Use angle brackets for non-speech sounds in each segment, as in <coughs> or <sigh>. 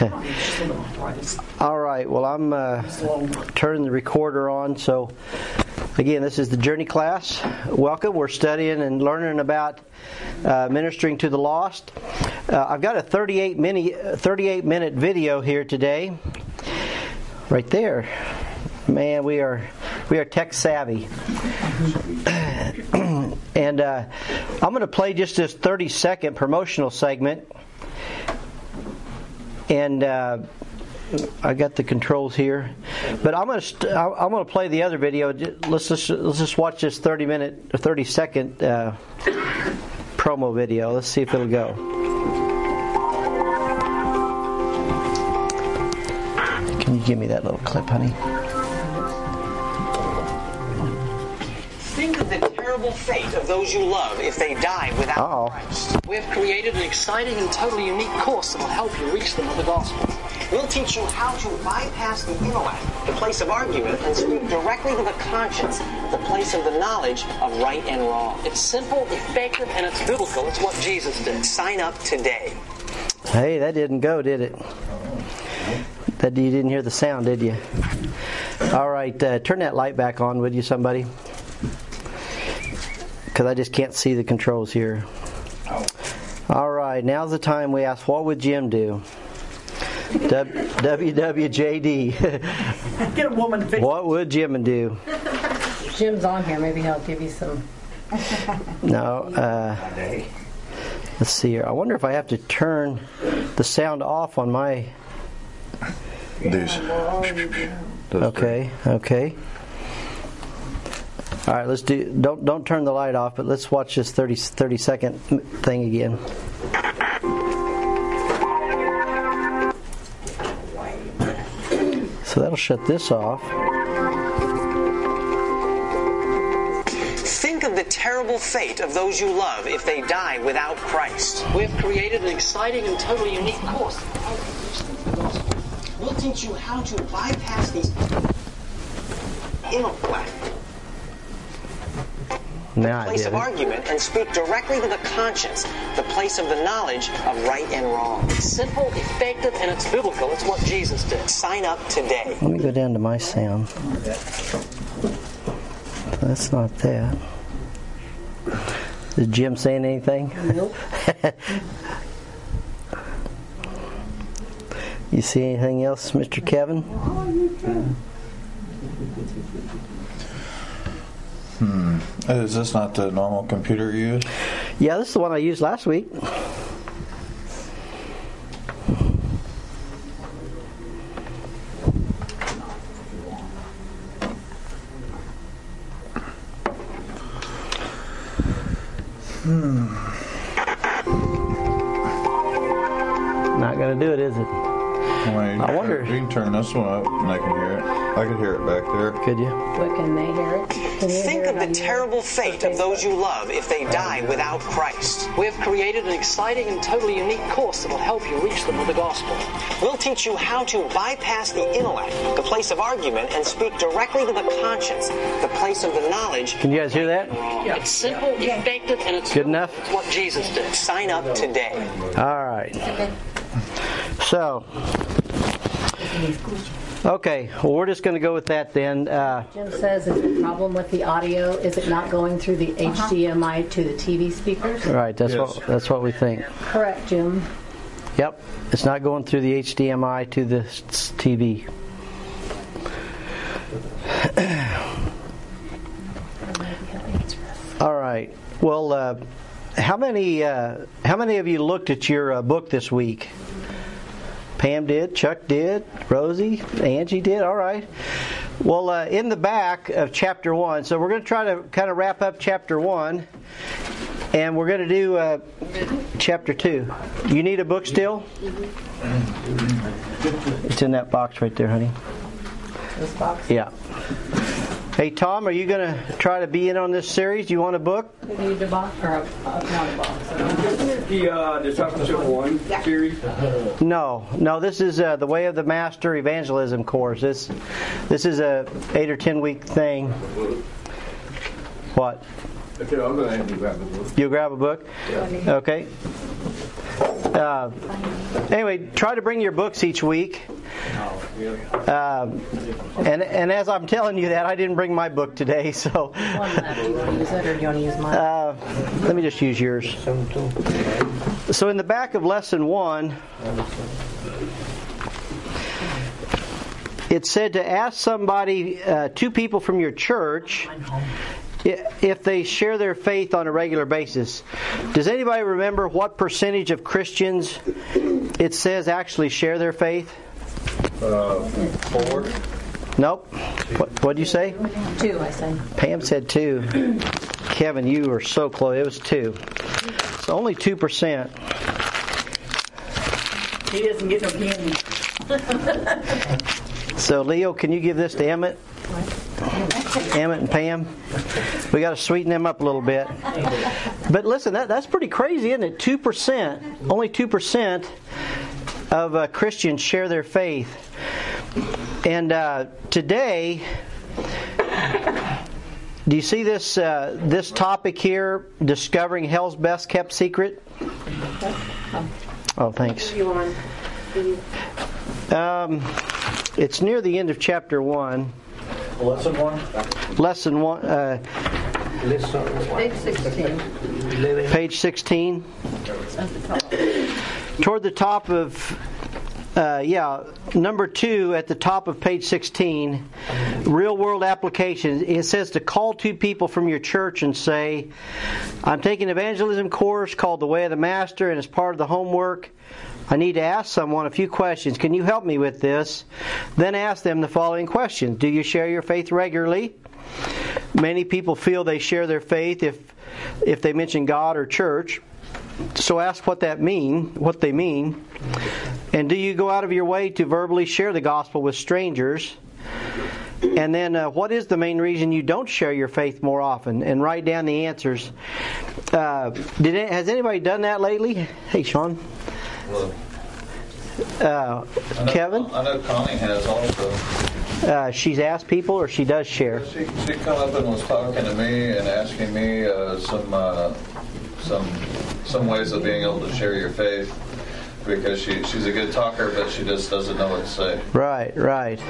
<laughs> All right. Well, I'm uh, turning the recorder on. So, again, this is the Journey class. Welcome. We're studying and learning about uh, ministering to the lost. Uh, I've got a 38 minute, 38 minute video here today. Right there. Man, we are we are tech savvy. <clears throat> and uh, I'm going to play just this 30 second promotional segment. And uh, I got the controls here, but I'm going to st- I'm to play the other video. Let's just let's just watch this 30 minute 30 second uh, promo video. Let's see if it'll go. Can you give me that little clip, honey? Terrible fate of those you love if they die without Uh-oh. Christ. We've created an exciting and totally unique course that will help you reach them with the gospel. We'll teach you how to bypass the intellect, the place of argument, and speak directly to the conscience, the place of the knowledge of right and wrong. It's simple, effective, and it's biblical. It's what Jesus did. Sign up today. Hey, that didn't go, did it? That you didn't hear the sound, did you? All right, uh, turn that light back on, would you, somebody? Because I just can't see the controls here. All right, now's the time we ask, what would Jim do? WWJD. <laughs> Get a woman fix what would Jim do? Jim's on here. Maybe he'll give you some. <laughs> No. Uh, let's see here. I wonder if I have to turn the sound off on my. These. Okay. Okay. All right. Let's do. Don't don't turn the light off, but let's watch this 30, 30 second thing again. So that'll shut this off. Think of the terrible fate of those you love if they die without Christ. We've created an exciting and totally unique course. that will help you reach them with the gospel. We'll teach you how to bypass these intellect, Now I place of argument, and speak directly to the conscience, the place of the knowledge of right and wrong. It's simple, effective, and it's biblical. It's what Jesus did. Sign up today. Let me go down to my sound. That's not that. Is Jim saying anything? Nope. <laughs> You see anything else, Mr. Kevin? Oh, Is this not the normal computer you use? Yeah, this is the one I used last week. Hmm. Not gonna do it, is it? Well, I wonder- You can turn this one up and I can hear it. I can hear it back there. Could you? What can they hear it? Can you Think hear of it the terrible fate of those you love if they die without Christ. We've created an exciting and totally unique course that will help you reach them with the gospel. We'll teach you how to bypass the intellect, the place of argument, and speak directly to the conscience, the place of the knowledge. Can you guys hear that? It's simple, effective, and it's Good enough? It's what Jesus did. Sign up today. All right. So, okay, well, we're just going to go with that then. Uh, Jim says, is the problem with the audio? Is it not going through the HDMI to the TV speakers? right, that's Yes. what that's what we think. Correct, Jim. Yep, it's not going through the HDMI to the s- TV. <coughs> All right. Well, uh, how many uh, how many of you looked at your uh, book this week? Pam did, Chuck did, Rosie, Angie did. All right. Well, uh, in the back of chapter one, so we're going to try to kind of wrap up chapter one, and we're going to do uh, chapter two. You need a book still? It's in that box right there, honey. This box. Yeah. Hey, Tom, are you going to try to be in on this series? Do you want a book? We need a box or a, uh, not a box. The uh, discipleship one series. No, no. This is uh, the Way of the Master Evangelism course. This, this is a eight or ten week thing. What? Okay, I'll go ahead and grab the book. You grab a book. Okay. Uh, anyway, try to bring your books each week. Uh, and and as I'm telling you that, I didn't bring my book today, <laughs> so. One left. Do you want to use it or do you want to use mine? Uh, let me just use yours. So, in the back of lesson one, it said to ask somebody, uh, two people from your church, if they share their faith on a regular basis. Does anybody remember what percentage of Christians it says actually share their faith? Uh, four. Nope. What what'd you say? Two, I say. Pam said two. <clears throat> Kevin, you were so close. It was two. So only two percent. He doesn't get no candy. <laughs> So Leo, can you give this to Emmett? Emmett and Pam. We got to sweeten them up a little bit. But listen, that, that's pretty crazy, isn't it? Two percent, only two percent of uh, Christians share their faith. And uh, today, do you see this uh, this topic here? Discovering hell's best kept secret. Oh, thanks. Um, it's near the end of chapter one. Lesson one. Lesson one, uh, Page 16. page 16. Toward the top of, uh, yeah, number two at the top of page 16, real world application. It says to call two people from your church and say, I'm taking an evangelism course called The Way of the Master, and as part of the homework, I need to ask someone a few questions. Can you help me with this? Then ask them the following questions Do you share your faith regularly? Many people feel they share their faith if if they mention God or church. So ask what that mean, what they mean. And do you go out of your way to verbally share the gospel with strangers? And then, uh, what is the main reason you don't share your faith more often? And write down the answers. Uh, did it, has anybody done that lately? Hey, Sean. Uh, I know- Kevin, I know Connie has also. uh, she's asked people, or she does share. She she come up and was talking to me and asking me uh, some uh, some some ways of being able to share your faith because she she's a good talker, but she just doesn't know what to say. Right, right.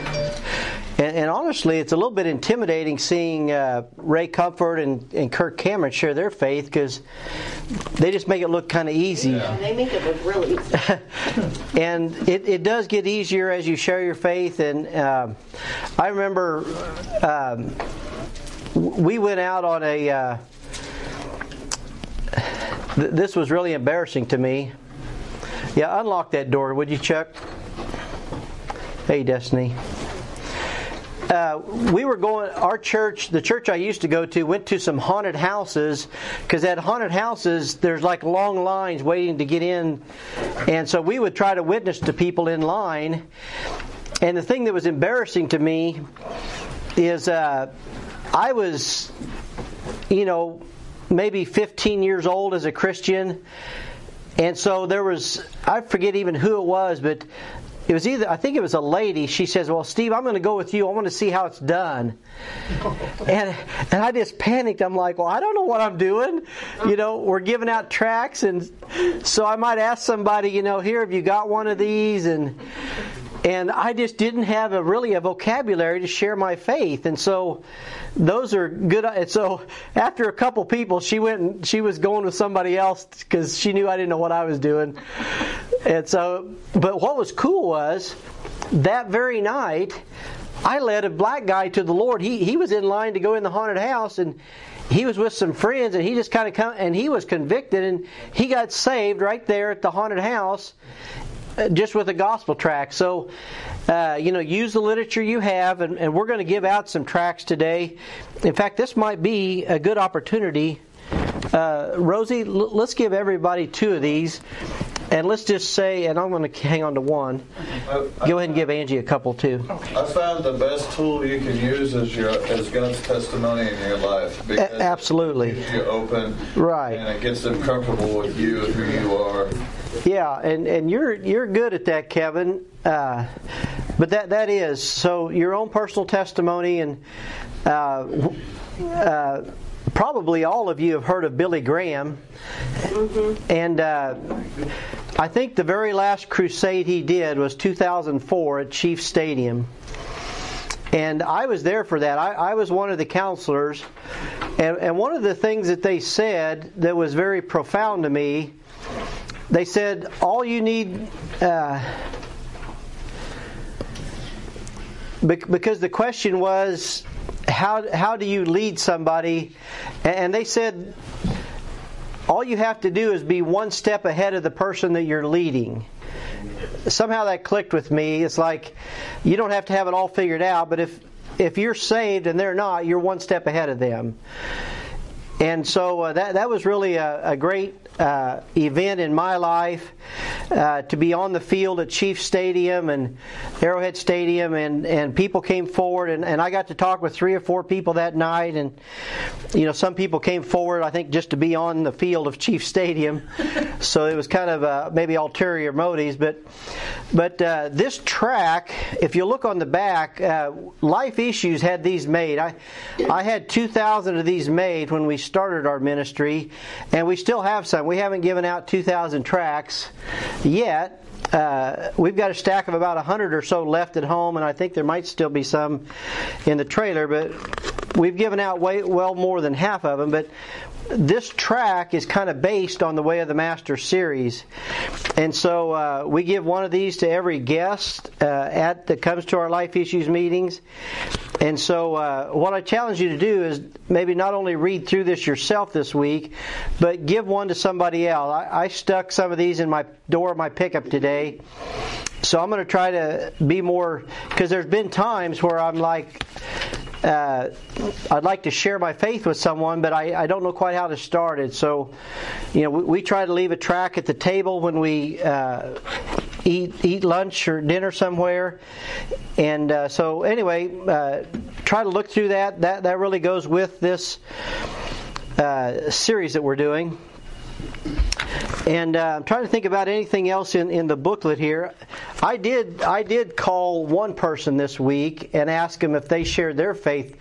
And, and honestly, it's a little bit intimidating seeing uh, Ray Comfort and, and Kirk Cameron share their faith because they just make it look kind of easy. They make it look really easy. <laughs> And it, it does get easier as you share your faith. And um I remember um, we went out on a. Uh, th- this was really embarrassing to me. Yeah, unlock that door, would you, Chuck? Hey, Destiny. Uh, we were going, our church, the church I used to go to, went to some haunted houses because at haunted houses, there's like long lines waiting to get in. And so we would try to witness to people in line. And the thing that was embarrassing to me is uh, I was, you know, maybe 15 years old as a Christian. And so there was, I forget even who it was, but it was either, I think it was a lady. She says, Well, Steve, I'm going to go with you. I want to see how it's done. <laughs> And, and I just panicked. I'm like, Well, I don't know what I'm doing. You know, we're giving out tracts. And so I might ask somebody, you know, here, have you got one of these? And, and I just didn't have a really a vocabulary to share my faith, and so those are good. And so after a couple people, she went and she was going with somebody else because she knew I didn't know what I was doing. And so, but what was cool was that very night, I led a black guy to the Lord. He he was in line to go in the haunted house and. He was with some friends, and he just kind of come, and he was convicted, and he got saved right there at the haunted house just with a gospel tract. So, uh, you know, use the literature you have, and, and we're going to give out some tracts today. In fact, this might be a good opportunity. Uh, Rosie, l- let's give everybody two of these, and let's just say, and I'm going to hang on to one. Go ahead and give Angie a couple too. I found the best tool you can use is your is God's testimony in your life. because A- absolutely. It you open, Right. And it gets them comfortable with you and who you are. Yeah, and, and you're you're good at that, Kevin. Uh, but that that is so your own personal testimony, and uh, uh, probably all of you have heard of Billy Graham. And uh, I think the very last crusade he did was 2004 at Chief Stadium. And I was there for that. I, I was one of the counselors. And, and one of the things that they said that was very profound to me, they said, all you need. Uh, because the question was, how, how do you lead somebody? And they said, all you have to do is be one step ahead of the person that you're leading. Somehow that clicked with me. It's like you don't have to have it all figured out, but if if you're saved and they're not, you're one step ahead of them. And so uh, that that was really a, a great uh, event in my life uh, to be on the field at Chief Stadium and Arrowhead Stadium, and, and people came forward, and, and I got to talk with three or four people that night, and you know some people came forward, I think, just to be on the field of Chief Stadium, <laughs> so it was kind of uh, maybe ulterior motives, but but uh, this tract, if you look on the back, uh, Life Issues had these made. I I had 2,000 of these made when we started our ministry, and we still have some. We haven't given out 2,000 tracts yet. Uh, we've got a stack of about 100 or so left at home, and I think there might still be some in the trailer, but we've given out way, well more than half of them. But this tract is kind of based on the Way of the Master series, and so uh, we give one of these to every guest uh, at that comes to our life issues meetings. And so, uh, what I challenge you to do is maybe not only read through this yourself this week, but give one to somebody else. I, I stuck some of these in my door of my pickup today. So I'm going to try to be more because there's been times where I'm like, uh, I'd like to share my faith with someone, but I, I, don't know quite how to start it. So, you know, we, we try to leave a tract at the table when we uh, eat eat lunch or dinner somewhere. And uh, so, anyway, uh, try to look through that. That that really goes with this uh, series that we're doing. And uh, I'm trying to think about anything else in, in the booklet here. I did I did call one person this week and ask them if they shared their faith.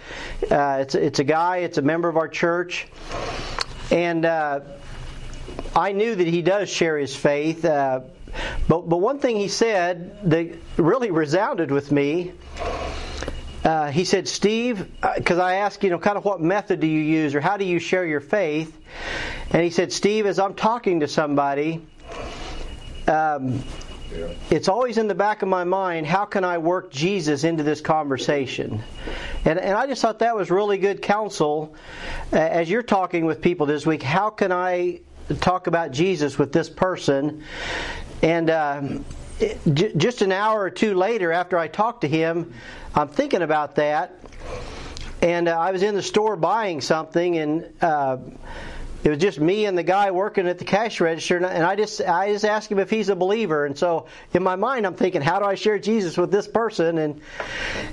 Uh, it's it's a guy. It's a member of our church, and uh, I knew that he does share his faith. Uh, but but one thing he said that really resounded with me. Uh, he said, Steve, because uh, I asked, you know, kind of what method do you use or how do you share your faith? And he said, Steve, as I'm talking to somebody, um, yeah. it's always in the back of my mind, how can I work Jesus into this conversation? And, and I just thought that was really good counsel uh, as you're talking with people this week. How can I talk about Jesus with this person? And it, just an hour or two later, after I talked to him, I'm thinking about that. And uh, I was in the store buying something, and uh, it was just me and the guy working at the cash register, and I just I just asked him if he's a believer. And so in my mind, I'm thinking, how do I share Jesus with this person? And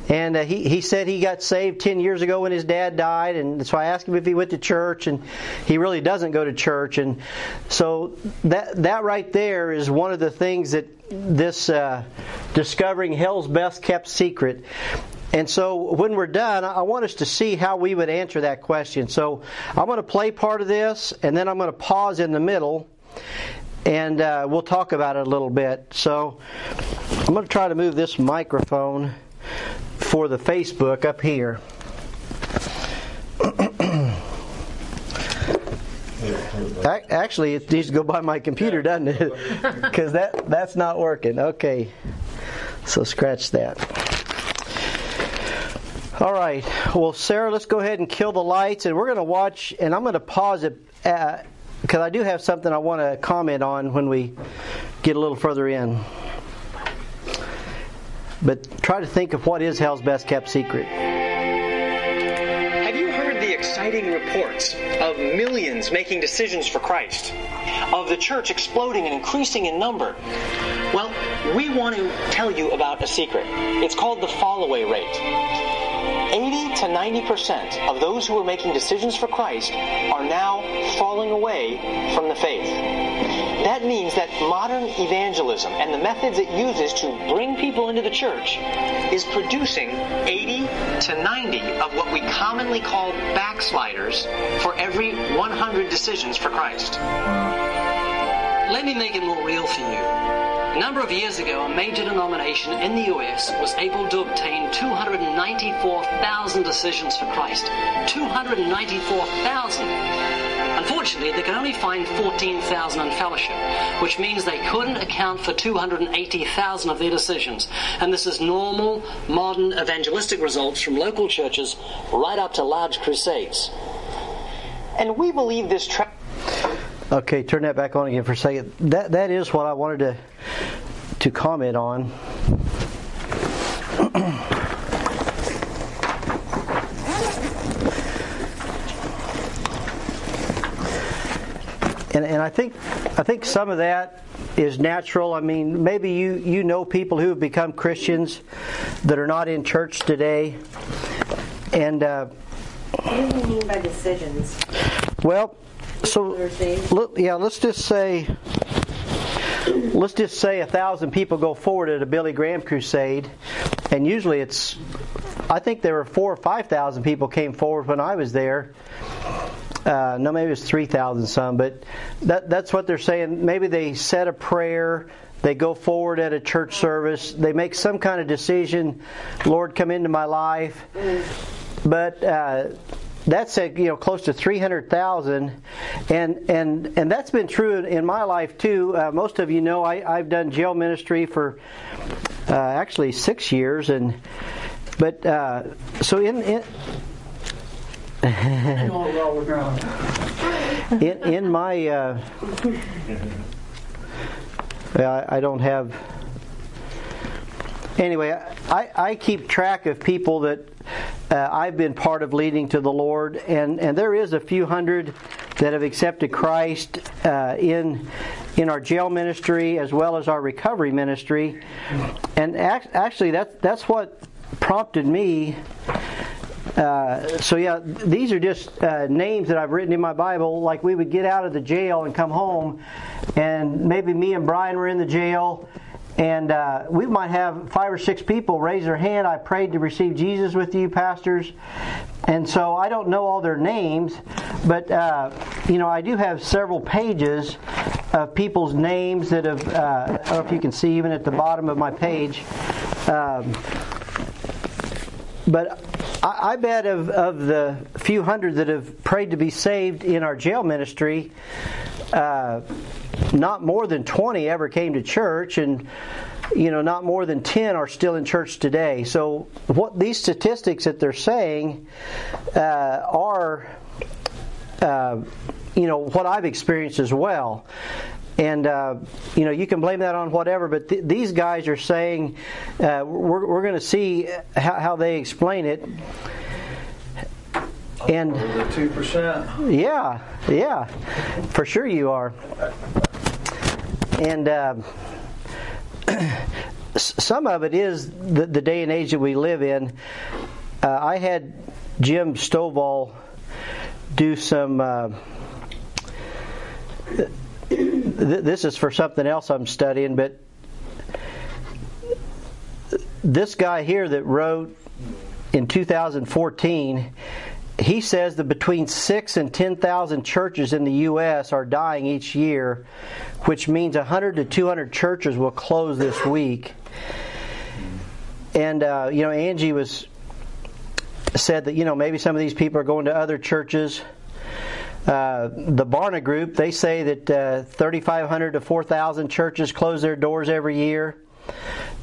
and uh, he he said he got saved ten years ago when his dad died, and so I asked him if he went to church, and he really doesn't go to church. And so that that right there is one of the things that this uh, discovering hell's best kept secret and so when we're done, I want us to see how we would answer that question. So I'm going to play part of this, and then I'm going to pause in the middle, and uh, we'll talk about it a little bit. So I'm going to try to move this microphone for the Facebook up here. <coughs> Actually, it needs to go by my computer, doesn't it? <laughs> Because that that's not working. Okay, so scratch that. All right. Well, Sarah, let's go ahead and kill the lights, and we're going to watch. And I'm going to pause it because uh, I do have something I want to comment on when we get a little further in. But try to think of what is hell's best kept secret. Have you heard the exciting reports of millions making decisions for Christ, of the church exploding and increasing in number? Well, we want to tell you about a secret. It's called the fall away rate. 80 to 90% of those who are making decisions for Christ are now falling away from the faith. That means that modern evangelism and the methods it uses to bring people into the church is producing 80 to 90 of what we commonly call backsliders for every 100 decisions for Christ. let me make it more real for you. A number of years ago, a major denomination in the US was able to obtain 294,000 decisions for Christ. 294,000. Unfortunately, they could only find 14,000 in fellowship, which means they couldn't account for 280,000 of their decisions. And this is normal, modern evangelistic results from local churches right up to large crusades. And we believe this. Tra- Okay, turn that back on again for a second. That that is what I wanted to to comment on. And, and I think I think some of that is natural. I mean, maybe you, you know people who have become Christians that are not in church today, and uh, What do you mean by decisions? well, so let- yeah, let's just say let's just say a thousand people go forward at a Billy Graham crusade, and usually it's I think there were four or five thousand people came forward when I was there. Uh, no, maybe it was three thousand some, but that, that's what they're saying. Maybe they said a prayer. They go forward at a church service. They make some kind of decision. Lord, come into my life. But uh, that's a, you know close to 300,000 and and and that's been true in, my life too. Uh, most of you know I, I've done jail ministry for uh, actually six years. And but uh, so in, in <laughs> in, in my uh, I don't have anyway I, I keep track of people that uh, I've been part of leading to the Lord, and, and there is a few hundred that have accepted Christ uh, in in our jail ministry as well as our recovery ministry, and ac- actually that's that's what prompted me. Uh, so yeah, these are just uh, names that I've written in my Bible. Like we would get out of the jail and come home, and maybe me and Brian were in the jail, and uh, we might have five or six people raise their hand. I prayed to receive Jesus with you, pastors. And so I don't know all their names, but uh, you know I do have several pages of people's names that have. Uh, I don't know if you can see even at the bottom of my page. Um, but I, I bet of, of the few hundred that have prayed to be saved in our jail ministry, uh, not more than 20 ever came to church, and you know, not more than 10 are still in church today. So, what these statistics that they're saying uh, are, uh, you know, what I've experienced as well. And uh, you know you can blame that on whatever, but th- these guys are saying uh, we're, we're going to see how, how they explain it. And two percent. yeah, yeah, for sure you are. And uh, <clears throat> some of it is the, the day and age that we live in. Uh, I had Jim Stovall do some. Uh, th- this is for something else I'm studying, but this guy here that wrote in 2014 he says that between six and 10,000 churches in the U.S. are dying each year, which means 100 to 200 churches will close this week. And, uh, you know, Angie was said that, you know, maybe some of these people are going to other churches. Uh, the Barna Group, they say that uh, 3,500 to 4,000 churches close their doors every year.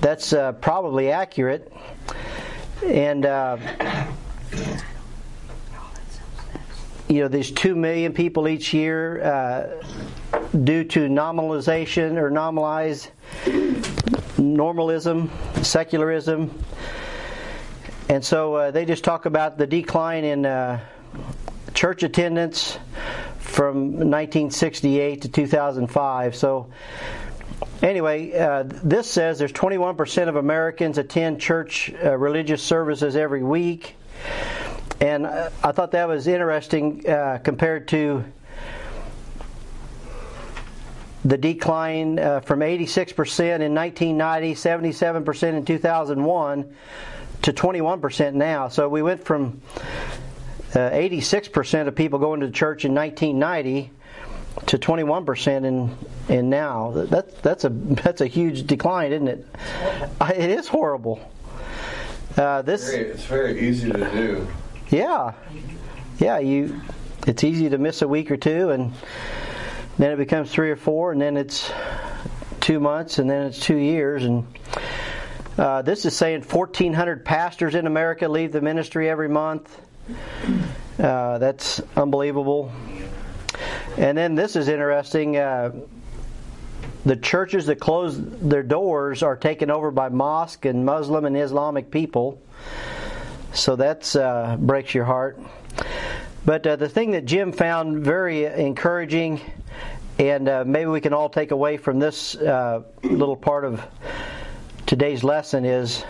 That's uh, probably accurate. And, uh, you know, there's 2 million people each year uh, due to nominalization or normalize normalism, secularism. And so uh, they just talk about the decline in uh, church attendance from 1968 to 2005. So, anyway, uh, this says there's 21% of Americans attend church uh, religious services every week. And uh, I thought that was interesting uh, compared to the decline uh, from 86% in 1990, 77% in 2001 to 21% now. So we went from uh, 86% of people going to church in 1990 to 21 percent in in now. That that's a that's a huge decline, isn't it? It is horrible. Uh, this Very, it's very easy to do. Yeah, yeah. You it's easy to miss a week or two, and then it becomes three or four, and then it's two months, and then it's two years, and uh, this is saying 1,400 pastors in America leave the ministry every month. Uh, that's unbelievable. And then this is interesting. Uh, the churches that close their doors are taken over by mosque and Muslim and Islamic people. So that uh, breaks your heart. But uh, the thing that Jim found very encouraging, and uh, maybe we can all take away from this uh, little part of today's lesson, is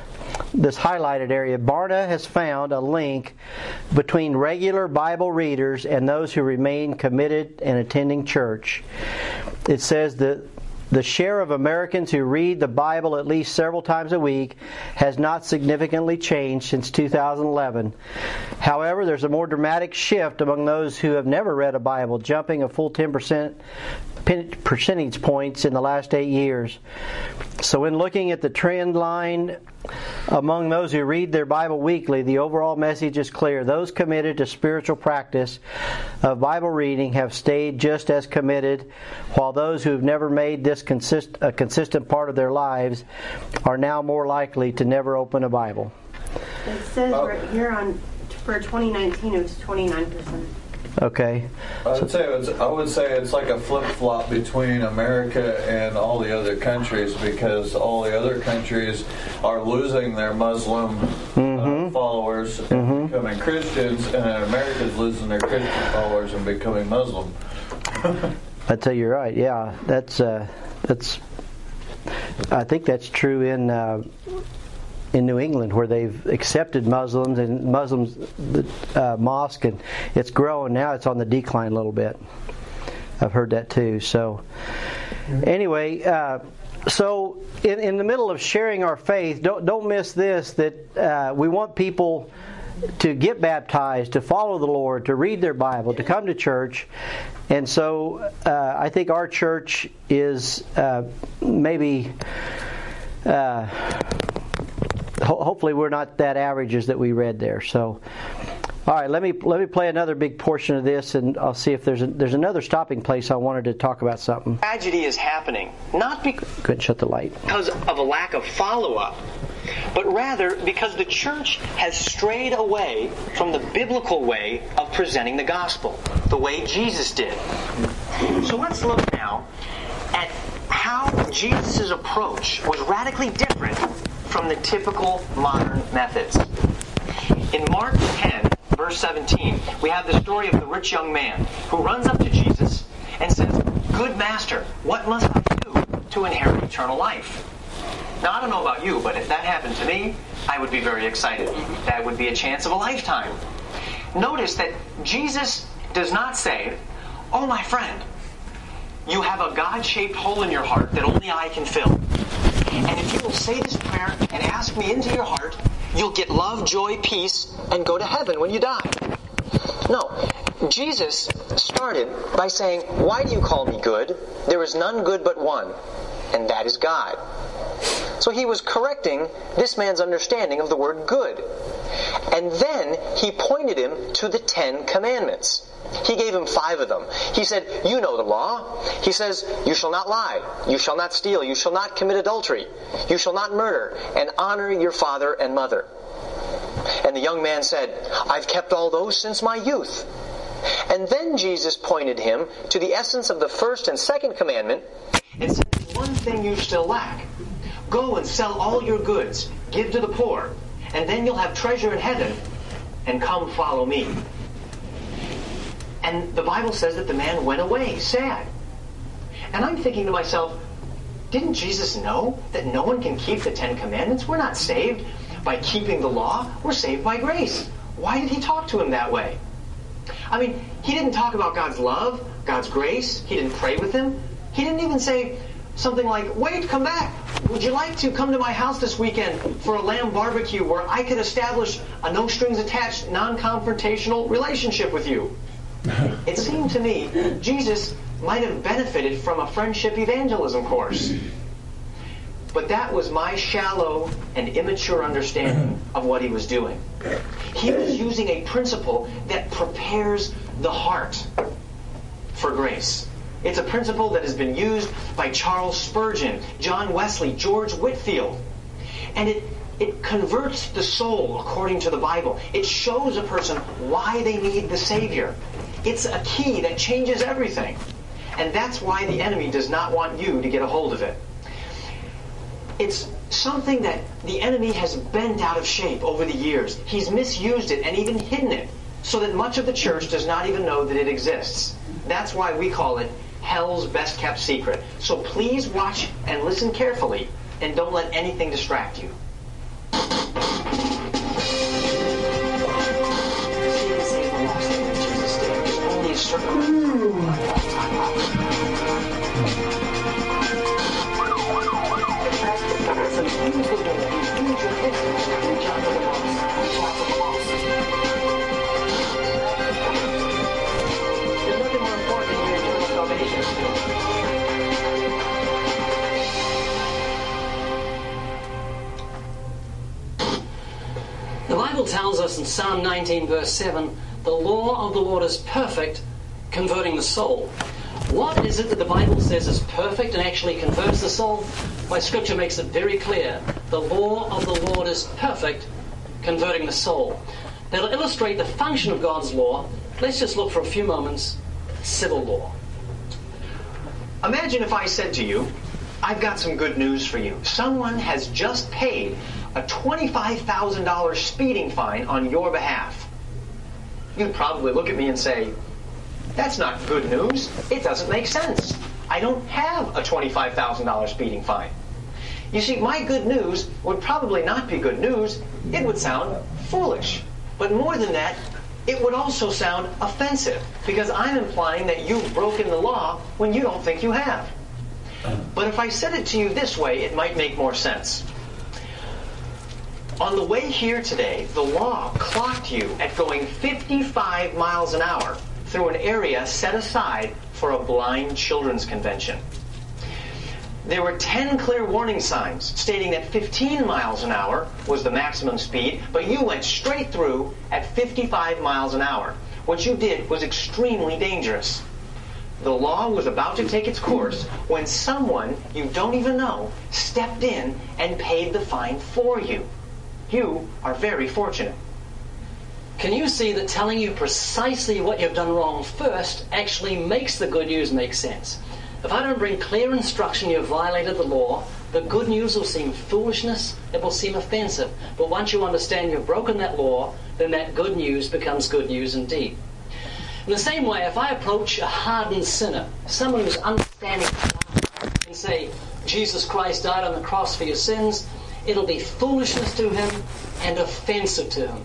this highlighted area. Barna has found a link between regular Bible readers and those who remain committed and attending church. It says that the share of Americans who read the Bible at least several times a week has not significantly changed since 2011. However, there's a more dramatic shift among those who have never read a Bible, jumping a full 10% percentage points in the last eight years. So, in looking at the trend line among those who read their Bible weekly, the overall message is clear. Those committed to spiritual practice of Bible reading have stayed just as committed, while those who have never made this consist- a consistent part of their lives are now more likely to never open a Bible. It says right here on, for 2019, it was 29%. Okay. I would say it's, I would say it's like a flip flop between America and all the other countries because all the other countries are losing their Muslim uh, followers and becoming Christians, and America's losing their Christian followers and becoming Muslim. I tell you, you're right. Yeah, that's uh, that's. I think that's true in uh, in New England where they've accepted Muslims and Muslims the uh, mosque and it's growing now. It's on the decline a little bit. I've heard that too. So anyway. Uh, so, in, in the middle of sharing our faith, don't don't miss this. That uh, we want people to get baptized, to follow the Lord, to read their Bible, to come to church. And so uh, I think our church is uh, maybe. Uh, ho- hopefully, we're not that average as that we read there. So, all right, let me let me play another big portion of this, and I'll see if there's a, there's another stopping place. I wanted to talk about something. Tragedy is happening, not because Couldn't shut the light. because of a lack of follow up, but rather because the church has strayed away from the biblical way of presenting the gospel, the way Jesus did. So let's look now at how Jesus' approach was radically different from the typical modern methods. In Mark 10, verse 17, we have the story of the rich young man who runs up to Jesus and says, Good master, what must I do to inherit eternal life? Now, I don't know about you, but if that happened to me, I would be very excited. That would be a chance of a lifetime. Notice that Jesus does not say, Oh, my friend, you have a God shaped hole in your heart that only I can fill. And if you will say this prayer and ask me into your heart, you'll get love, joy, peace, and go to heaven when you die. No. Jesus started by saying, Why do you call me good? There is none good but one, and that is God. So he was correcting this man's understanding of the word good. And then he pointed him to the Ten Commandments. He gave him five of them. He said, You know the law. He says, You shall not lie. You shall not steal. You shall not commit adultery. You shall not murder. And honor your father and mother. And the young man said, I've kept all those since my youth. And then Jesus pointed him to the essence of the first and second commandment and said, One thing you still lack. Go and sell all your goods, give to the poor, and then you'll have treasure in heaven, and come follow me. And the Bible says that the man went away sad. And I'm thinking to myself, didn't Jesus know that no one can keep the Ten Commandments? We're not saved by keeping the law, we're saved by grace. Why did he talk to him that way? I mean, he didn't talk about God's love, God's grace, he didn't pray with him. He didn't even say something like, Wait, come back. Would you like to come to my house this weekend for a lamb barbecue where I could establish a no strings attached, non confrontational relationship with you? <laughs> It seemed to me Jesus might have benefited from a friendship evangelism course. But that was my shallow and immature understanding <laughs> of what he was doing. He was using a principle that prepares the heart for grace. It's a principle that has been used by Charles Spurgeon, John Wesley, George Whitefield. And it, it converts the soul according to the Bible. It shows a person why they need the Savior. It's a key that changes everything. And that's why the enemy does not want you to get a hold of it. It's something that the enemy has bent out of shape over the years. He's misused it and even hidden it so that much of the church does not even know that it exists. That's why we call it hell's best kept secret. So please watch and listen carefully and don't let anything distract you. Only Psalm 19, verse 7, the law of the Lord is perfect, converting the soul. What is it that the Bible says is perfect and actually converts the soul? Why, Scripture makes it very clear. The law of the Lord is perfect, converting the soul. Now, to illustrate the function of God's law, let's just look for a few moments civil law. Imagine if I said to you, I've got some good news for you. Someone has just paid a $25,000 speeding fine on your behalf. You'd probably look at me and say, That's not good news. It doesn't make sense. I don't have a $25,000 speeding fine. You see, my good news would probably not be good news. It would sound foolish. But more than that, it would also sound offensive because I'm implying that you've broken the law when you don't think you have. But if I said it to you this way, it might make more sense. On the way here today, the law clocked you at going 55 miles an hour through an area set aside for a blind children's convention. There were 10 clear warning signs stating that 15 miles an hour was the maximum speed, but you went straight through at 55 miles an hour. What you did was extremely dangerous. The law was about to take its course when someone you don't even know stepped in and paid the fine for you. You are very fortunate. Can you see that telling you precisely what you've done wrong first actually makes the good news make sense? If I don't bring clear instruction you've violated the law, the good news will seem foolishness, it will seem offensive. But once you understand you've broken that law, then that good news becomes good news indeed. In the same way, if I approach a hardened sinner, someone who's understanding, and say, Jesus Christ died on the cross for your sins, it'll be foolishness to him and offensive to him.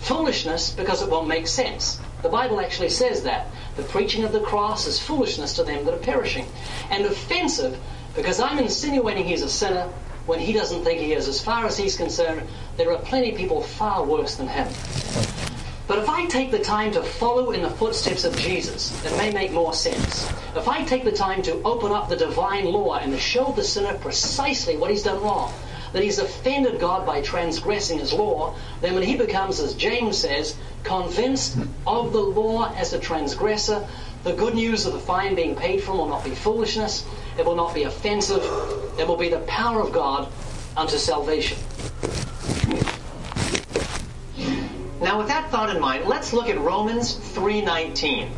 Foolishness because it won't make sense. The Bible actually says that. The preaching of the cross is foolishness to them that are perishing. And offensive because I'm insinuating he's a sinner when he doesn't think he is. As far as he's concerned, there are plenty of people far worse than him. But if I take the time to follow in the footsteps of Jesus, it may make more sense. If I take the time to open up the divine law and to show the sinner precisely what he's done wrong, that he's offended God by transgressing his law, then when he becomes, as James says, convinced of the law as a transgressor, the good news of the fine being paid for will not be foolishness, it will not be offensive, it will be the power of God unto salvation. Now, with that thought in mind, let's look at Romans 3:19.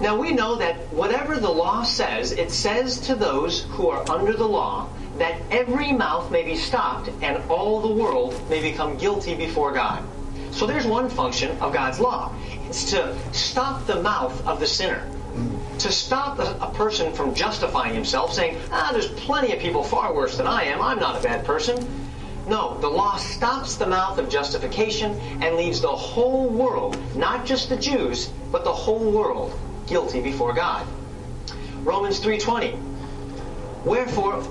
Now we know that whatever the law says, it says to those who are under the law that every mouth may be stopped and all the world may become guilty before God. So there's one function of God's law. It's to stop the mouth of the sinner. To stop a, person from justifying himself, saying, ah, there's plenty of people far worse than I am. I'm not a bad person. No, the law stops the mouth of justification and leaves the whole world, not just the Jews, but the whole world, guilty before God. Romans 3:20. Wherefore,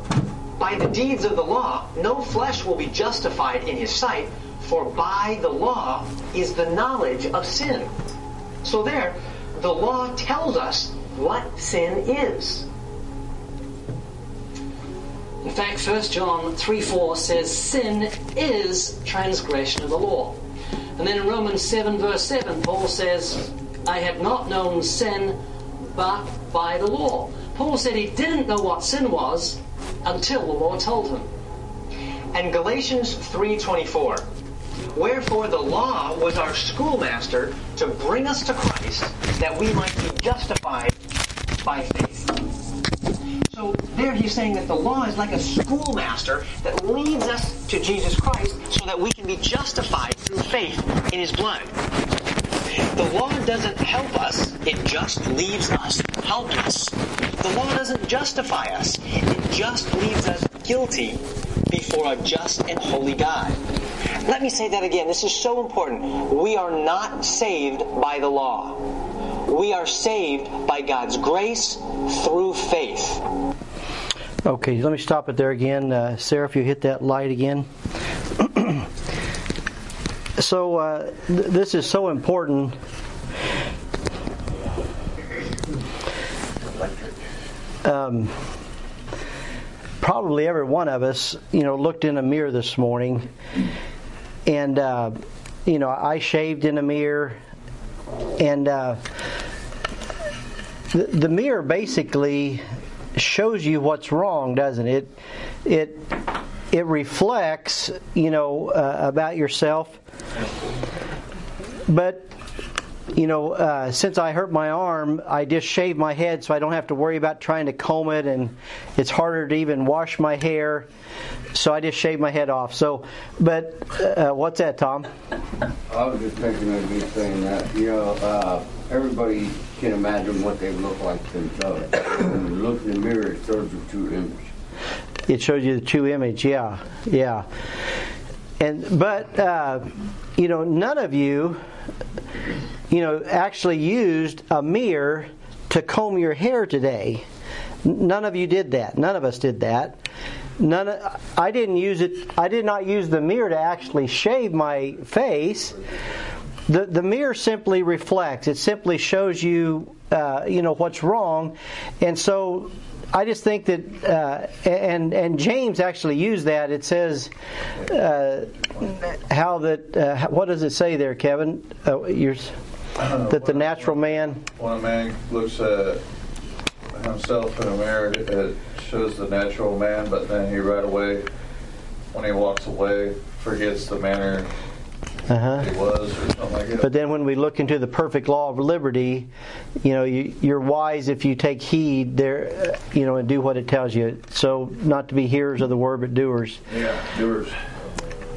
by the deeds of the law, no flesh will be justified in his sight, for by the law is the knowledge of sin. So there, the law tells us what sin is. In fact, 1 John 3 4 says sin is transgression of the law. And then in Romans 7 verse 7, Paul says, I have not known sin but by the law. Paul said he didn't know what sin was until the law told him. And Galatians 3:24. Wherefore the law was our schoolmaster to bring us to Christ that we might be justified by faith. So there he's saying that the law is like a schoolmaster that leads us to Jesus Christ so that we can be justified through faith in his blood. The law doesn't help us, it just leaves us helpless. The law doesn't justify us, it just leaves us guilty before a just and holy God. Let me say that again. This is so important. We are not saved by the law. We are saved by God's grace through faith. Okay, let me stop it there again. Uh, Sarah, if you hit that light again. <clears throat> so, uh, th- this is so important. Um, probably every one of us, you know, looked in a mirror this morning, and uh, you know, I shaved in a mirror, and uh, the, the mirror basically shows you what's wrong, doesn't it? It it reflects, you know, uh, about yourself. But you know, uh, since I hurt my arm, I just shave my head so I don't have to worry about trying to comb it, and it's harder to even wash my hair. So I just shave my head off. So, but uh, what's that, Tom? I was just thinking of you saying that. You know, uh, everybody can imagine what they look like themselves. when you look in the mirror, it shows the true image. It shows you the true image. Yeah, yeah. And but uh, you know, none of you, you know, actually used a mirror to comb your hair today. None of you did that. None of us did that. None. Of, I didn't use it. I did not use the mirror to actually shave my face. The the mirror simply reflects. It simply shows you, uh, you know, what's wrong, and so I just think that, uh, and and James actually used that. It says uh, how that. Uh, what does it say there, Kevin? Uh, you're, that the natural man. When a man looks at himself in a mirror, it shows the natural man, but then he right away, when he walks away, forgets the manner Uh-huh. he was, or something like that. But then when we look into the perfect law of liberty, you know, you, you're wise if you take heed there, uh, you know, and do what it tells you. So not to be hearers of the word, but doers. yeah, yours.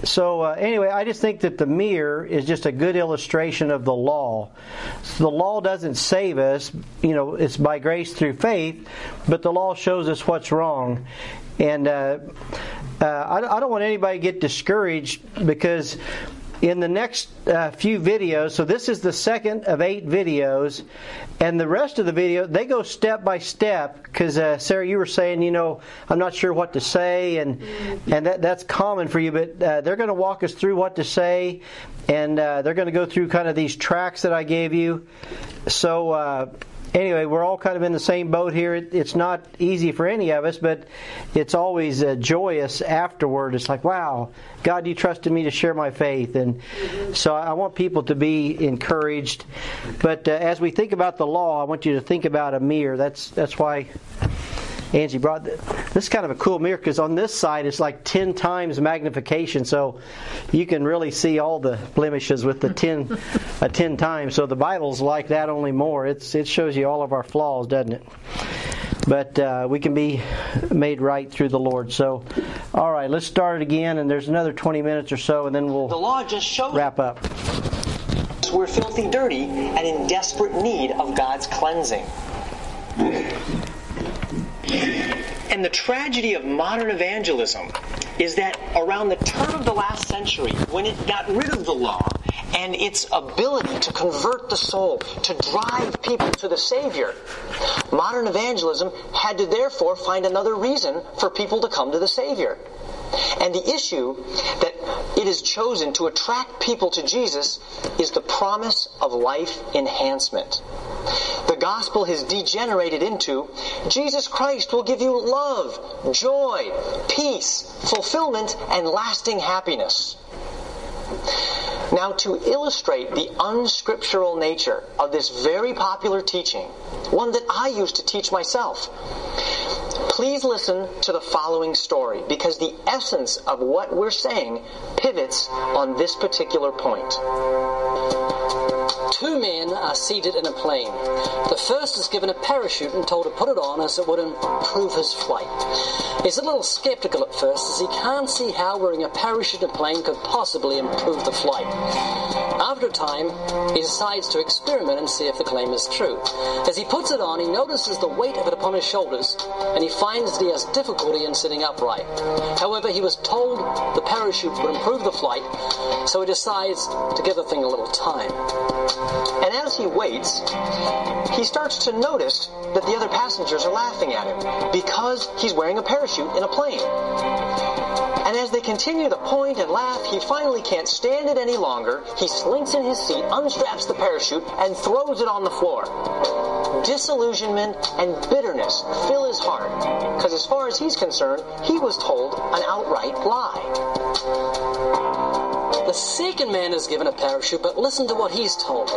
So uh, anyway, I just think that the mirror is just a good illustration of the law. So the law doesn't save us, you know, it's by grace through faith, but the law shows us what's wrong. And uh, uh, I, I don't want anybody to get discouraged because in the next uh, few videos, so this is the second of eight videos, and the rest of the video they go step by step. Because uh, Sarah, you were saying, you know, I'm not sure what to say, and and that that's common for you, but uh, they're going to walk us through what to say, and uh, they're going to go through kind of these tracts that I gave you. So. Anyway, we're all kind of in the same boat here. It, it's not easy for any of us, but it's always uh, joyous afterward. It's like, wow, God, you trusted me to share my faith. And so I want people to be encouraged. But uh, as we think about the law, I want you to think about a mirror. That's, that's why Angie brought this. This is kind of a cool mirror because on this side it's like 10 times magnification, so you can really see all the blemishes with the 10, a 10 times. So the Bible's like that, only more. It's, it shows you all of our flaws, doesn't it? But uh, we can be made right through the Lord. So, all right, let's start it again, and there's another 20 minutes or so, and then we'll law just shows wrap up. we're filthy dirty and in desperate need of God's cleansing. And the tragedy of modern evangelism is that around the turn of the last century, when it got rid of the law and its ability to convert the soul, to drive people to the Savior, modern evangelism had to therefore find another reason for people to come to the Savior. And the issue that it is chosen to attract people to Jesus is the promise of life enhancement. The gospel has degenerated into, Jesus Christ will give you love, joy, peace, fulfillment, and lasting happiness. Now, to illustrate the unscriptural nature of this very popular teaching, one that I used to teach myself, please listen to the following story because the essence of what we're saying pivots on this particular point. Two men are seated in a plane. The first is given a parachute and told to put it on as it would improve his flight. He's a little skeptical at first as he can't see how wearing a parachute in a plane could possibly improve the flight. After a time, he decides to experiment and see if the claim is true. As he puts it on, he notices the weight of it upon his shoulders and he finds that he has difficulty in sitting upright. However, he was told the parachute would improve the flight, so he decides to give the thing a little time. And as he waits, he starts to notice that the other passengers are laughing at him because he's wearing a parachute in a plane. And as they continue to point and laugh, he finally can't stand it any longer. He slinks in his seat, unstraps the parachute, and throws it on the floor. Disillusionment and bitterness fill his heart because, as far as he's concerned, he was told an outright lie. The second man is given a parachute, but listen to what he's told.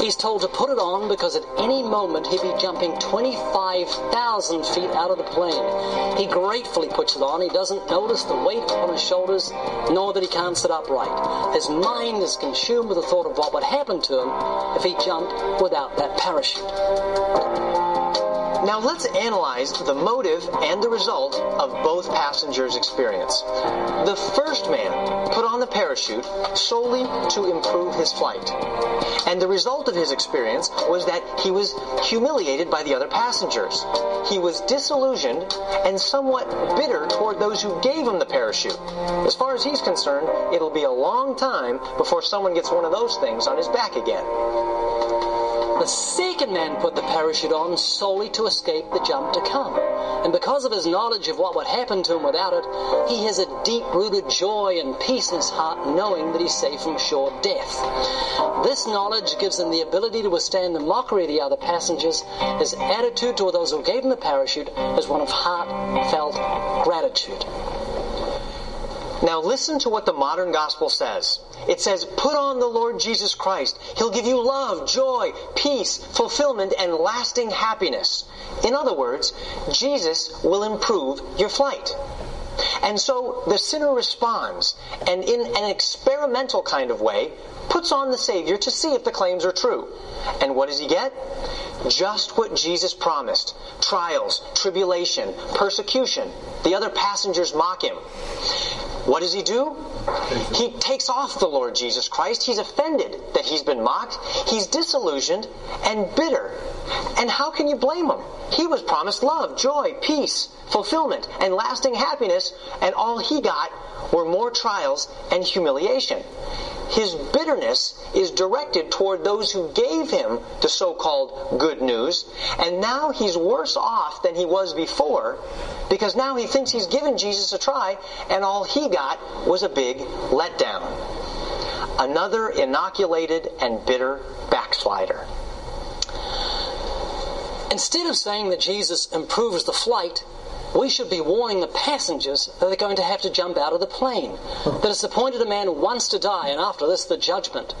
He's told to put it on because at any moment he'd be jumping 25,000 feet out of the plane. He gratefully puts it on. He doesn't notice the weight on his shoulders, nor that he can't sit upright. His mind is consumed with the thought of what would happen to him if he jumped without that parachute. Now let's analyze the motive and the result of both passengers' experience. The first man put on the parachute solely to improve his flight. And the result of his experience was that he was humiliated by the other passengers. He was disillusioned and somewhat bitter toward those who gave him the parachute. As far as he's concerned, it'll be a long time before someone gets one of those things on his back again. The second man put the parachute on solely to escape the jump to come. And because of his knowledge of what would happen to him without it, he has a deep rooted joy and peace in his heart knowing that he's safe from sure death. This knowledge gives him the ability to withstand the mockery of the other passengers. His attitude toward those who gave him the parachute is one of heartfelt gratitude. Now listen to what the modern gospel says. It says, put on the Lord Jesus Christ. He'll give you love, joy, peace, fulfillment, and lasting happiness. In other words, Jesus will improve your flight. And so the sinner responds, and in an experimental kind of way, puts on the Savior to see if the claims are true. And what does he get? Just what Jesus promised trials, tribulation, persecution. The other passengers mock him. What does he do? He takes off the Lord Jesus Christ. He's offended that he's been mocked. He's disillusioned and bitter. And how can you blame him? He was promised love, joy, peace, fulfillment, and lasting happiness, and all he got were more trials and humiliation. His bitterness is directed toward those who gave him the so-called good news, and now he's worse off than he was before because now he thinks he's given Jesus a try, and all he got was a big letdown. Another inoculated and bitter backslider. Instead of saying that Jesus improves the flight, we should be warning the passengers that they're going to have to jump out of the plane. That it's appointed a man once to die, and after this, the judgment.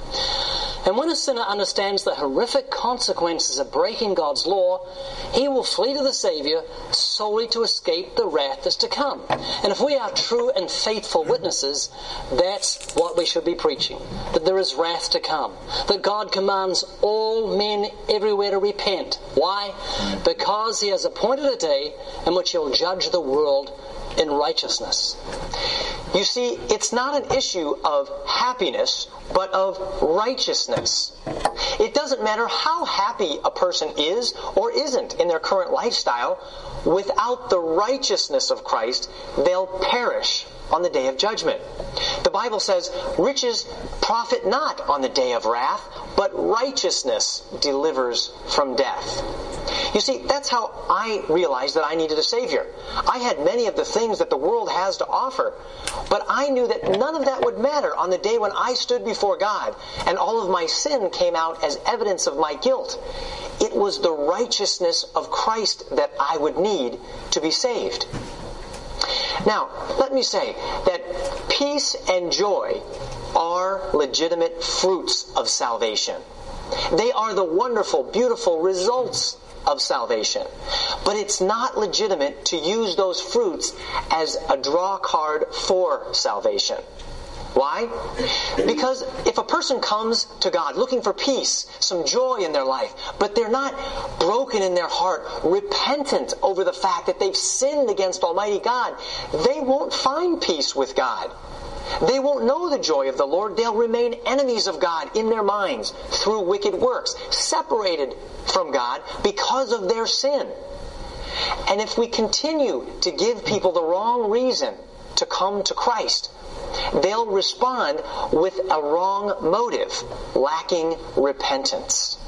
And when a sinner understands the horrific consequences of breaking God's law, he will flee to the Savior solely to escape the wrath that's to come. And if we are true and faithful witnesses, that's what we should be preaching. That there is wrath to come. That God commands all men everywhere to repent. Why? Because he has appointed a day in which he'll judge the world in righteousness. You see, it's not an issue of happiness, but of righteousness. It doesn't matter how happy a person is or isn't in their current lifestyle, without the righteousness of Christ, they'll perish on the day of judgment. The Bible says, riches profit not on the day of wrath, but righteousness delivers from death. You see, that's how I realized that I needed a Savior. I had many of the things that the world has to offer, but I knew that none of that would matter on the day when I stood before God and all of my sin came out as evidence of my guilt. It was the righteousness of Christ that I would need to be saved. Now, let me say that peace and joy are legitimate fruits of salvation. They are the wonderful, beautiful results of salvation. But it's not legitimate to use those fruits as a draw card for salvation. Why? Because if a person comes to God looking for peace, some joy in their life, but they're not broken in their heart, repentant over the fact that they've sinned against Almighty God, they won't find peace with God. They won't know the joy of the Lord. They'll remain enemies of God in their minds through wicked works, separated from God because of their sin. And if we continue to give people the wrong reason to come to Christ, they'll respond with a wrong motive, lacking repentance.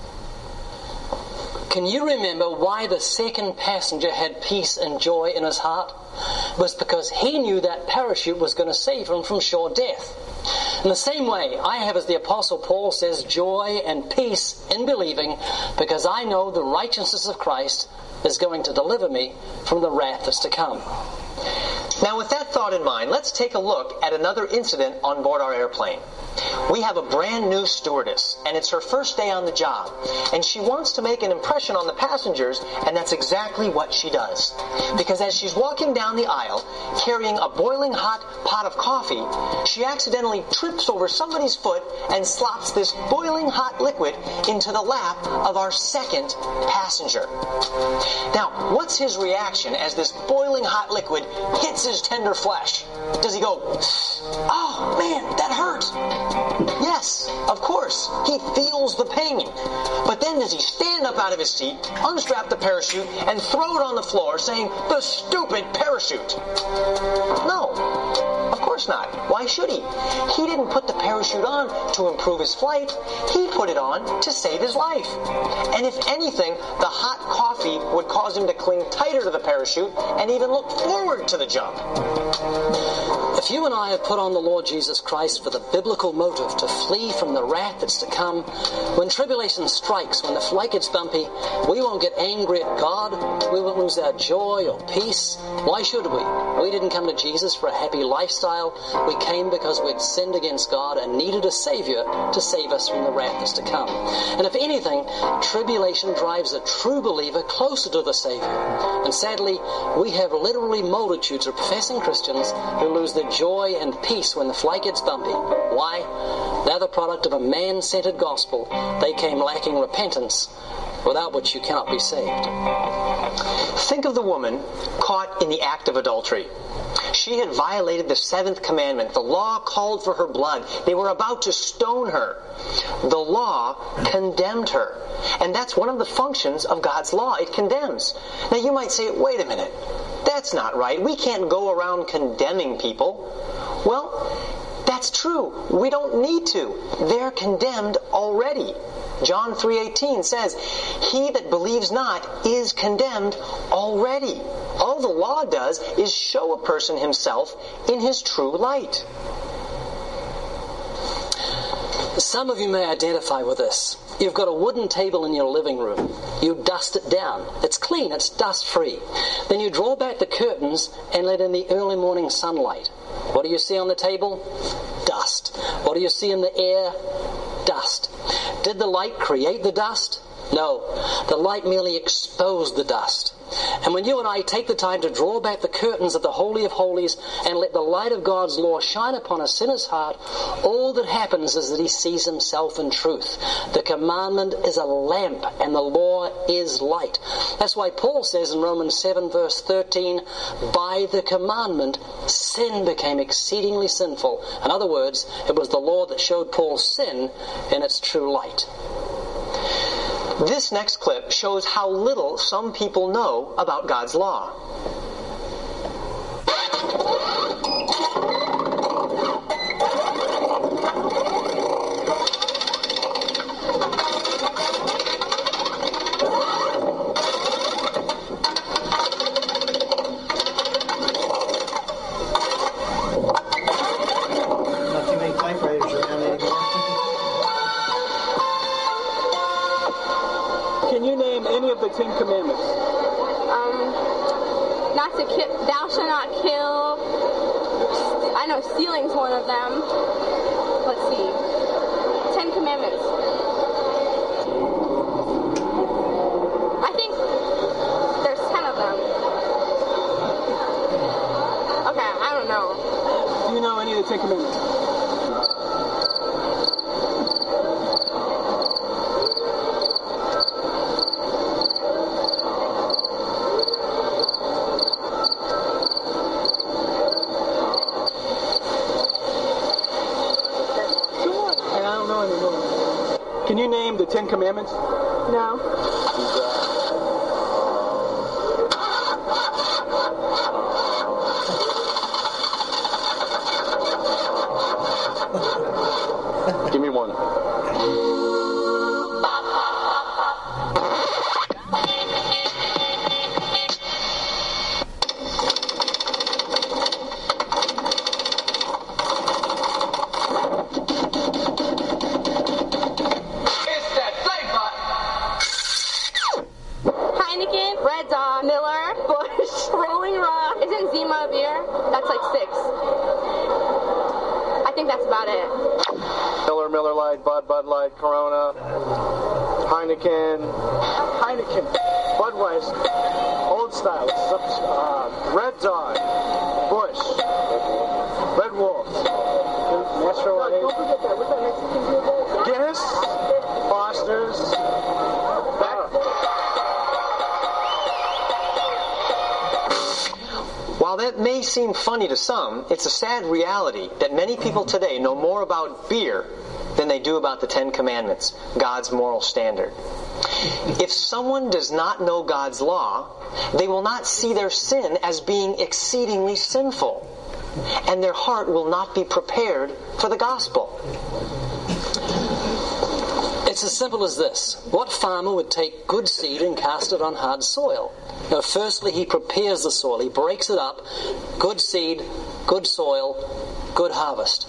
Can you remember why the second passenger had peace and joy in his heart? It was because he knew that parachute was going to save him from sure death. In the same way, I have, as the Apostle Paul says, joy and peace in believing because I know the righteousness of Christ is going to deliver me from the wrath that's to come. Now, with that thought in mind, let's take a look at another incident on board our airplane. We have a brand new stewardess, and it's her first day on the job. And she wants to make an impression on the passengers, and that's exactly what she does. Because as she's walking down the aisle, carrying a boiling hot pot of coffee, she accidentally trips over somebody's foot and slops this boiling hot liquid into the lap of our second passenger. Now, what's his reaction as this boiling hot liquid hits his tender flesh? Does he go, oh man, that hurts? Yes, of course. He feels the pain. But then does he stand up out of his seat, unstrap the parachute, and throw it on the floor saying, the stupid parachute? No. Of course not. Why should he? He didn't put the parachute on to improve his flight. He put it on to save his life. And if anything, the hot coffee would cause him to cling tighter to the parachute and even look forward to the jump. If you and I have put on the Lord Jesus Christ for the biblical motive to flee from the wrath that's to come, when tribulation strikes, when the flight gets bumpy, we won't get angry at God. We won't lose our joy or peace. Why should we? We didn't come to Jesus for a happy lifestyle. We came because we'd sinned against God and needed a Savior to save us from the wrath that's to come. And if anything, tribulation drives a true believer closer to the Savior. And sadly, we have literally multitudes of professing Christians who lose their joy and peace when the flight gets bumpy. Why? They're the product of a man centered gospel. They came lacking repentance, without which you cannot be saved. Think of the woman caught in the act of adultery. She had violated the seventh commandment. The law called for her blood. They were about to stone her. The law condemned her. And that's one of the functions of God's law. It condemns. Now you might say, wait a minute. That's not right. We can't go around condemning people. Well, that's true. We don't need to. They're condemned already. John 3:18 says, "He that believes not is condemned already." All the law does is show a person himself in his true light. Some of you may identify with this. You've got a wooden table in your living room. You dust it down. It's clean, it's dust free. Then you draw back the curtains and let in the early morning sunlight. What do you see on the table? Dust. What do you see in the air? Dust. Did the light create the dust? No. The light merely exposed the dust. And when you and I take the time to draw back the curtains of the Holy of Holies and let the light of God's law shine upon a sinner's heart, all that happens is that he sees himself in truth. The commandment is a lamp and the law is light. That's why Paul says in Romans 7 verse 13, by the commandment, sin became exceedingly sinful. In other words, it was the law that showed Paul's sin in its true light. This next clip shows how little some people know about God's law. Miller, Miller Bud, Bud Light, Corona, Heineken, Heineken, Budweiser, Old Style, uh, Red Dog, Busch, Red Wolf, Natural Light, Guinness, Foster's. While that may seem funny to some, it's a sad reality that many people today know more about beer than they do about the Ten Commandments, God's moral standard. If someone does not know God's law, they will not see their sin as being exceedingly sinful, and their heart will not be prepared for the gospel. It's as simple as this. What farmer would take good seed and cast it on hard soil? Now, firstly, he prepares the soil. He breaks it up. Good seed, good soil, good harvest.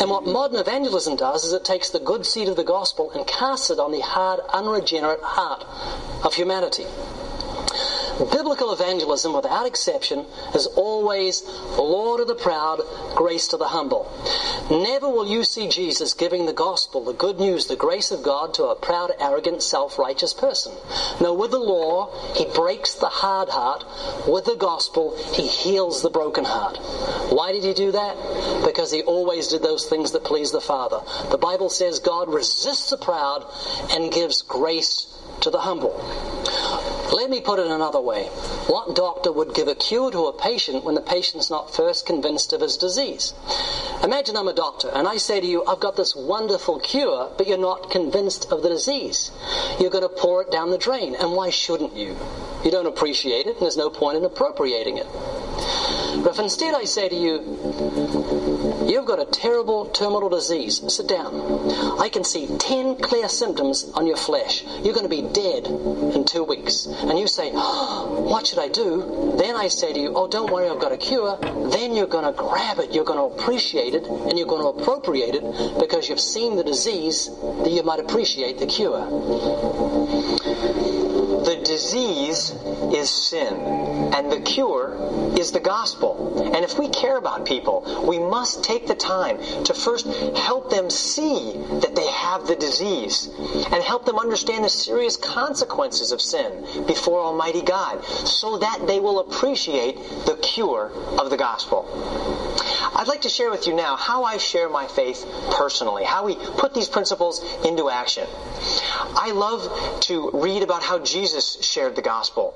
And what modern evangelism does is it takes the good seed of the gospel and casts it on the hard, unregenerate heart of humanity. Biblical evangelism, without exception, is always law of the proud, grace to the humble. Never will you see Jesus giving the gospel, the good news, the grace of God to a proud, arrogant, self-righteous person. No, with the law, he breaks the hard heart. With the gospel, he heals the broken heart. Why did he do that? Because he always did those things that please the Father. The Bible says God resists the proud and gives grace to the humble. Let me put it another way. What doctor would give a cure to a patient when the patient's not first convinced of his disease? Imagine I'm a doctor and I say to you, I've got this wonderful cure, but you're not convinced of the disease. You're going to pour it down the drain. And why shouldn't you? You don't appreciate it and there's no point in appropriating it. But if instead I say to you, you've got a terrible terminal disease, sit down. I can see 10 clear symptoms on your flesh. You're going to be dead in two weeks. And you say, oh, what should I do? Then I say to you, oh, don't worry, I've got a cure. Then you're going to grab it, you're going to appreciate it, and you're going to appropriate it because you've seen the disease that you might appreciate the cure. Disease is sin, and the cure is the gospel. And if we care about people, we must take the time to first help them see that they have the disease and help them understand the serious consequences of sin before Almighty God so that they will appreciate the cure of the gospel. I'd like to share with you now how I share my faith personally, how we put these principles into action. I love to read about how Jesus shared the gospel.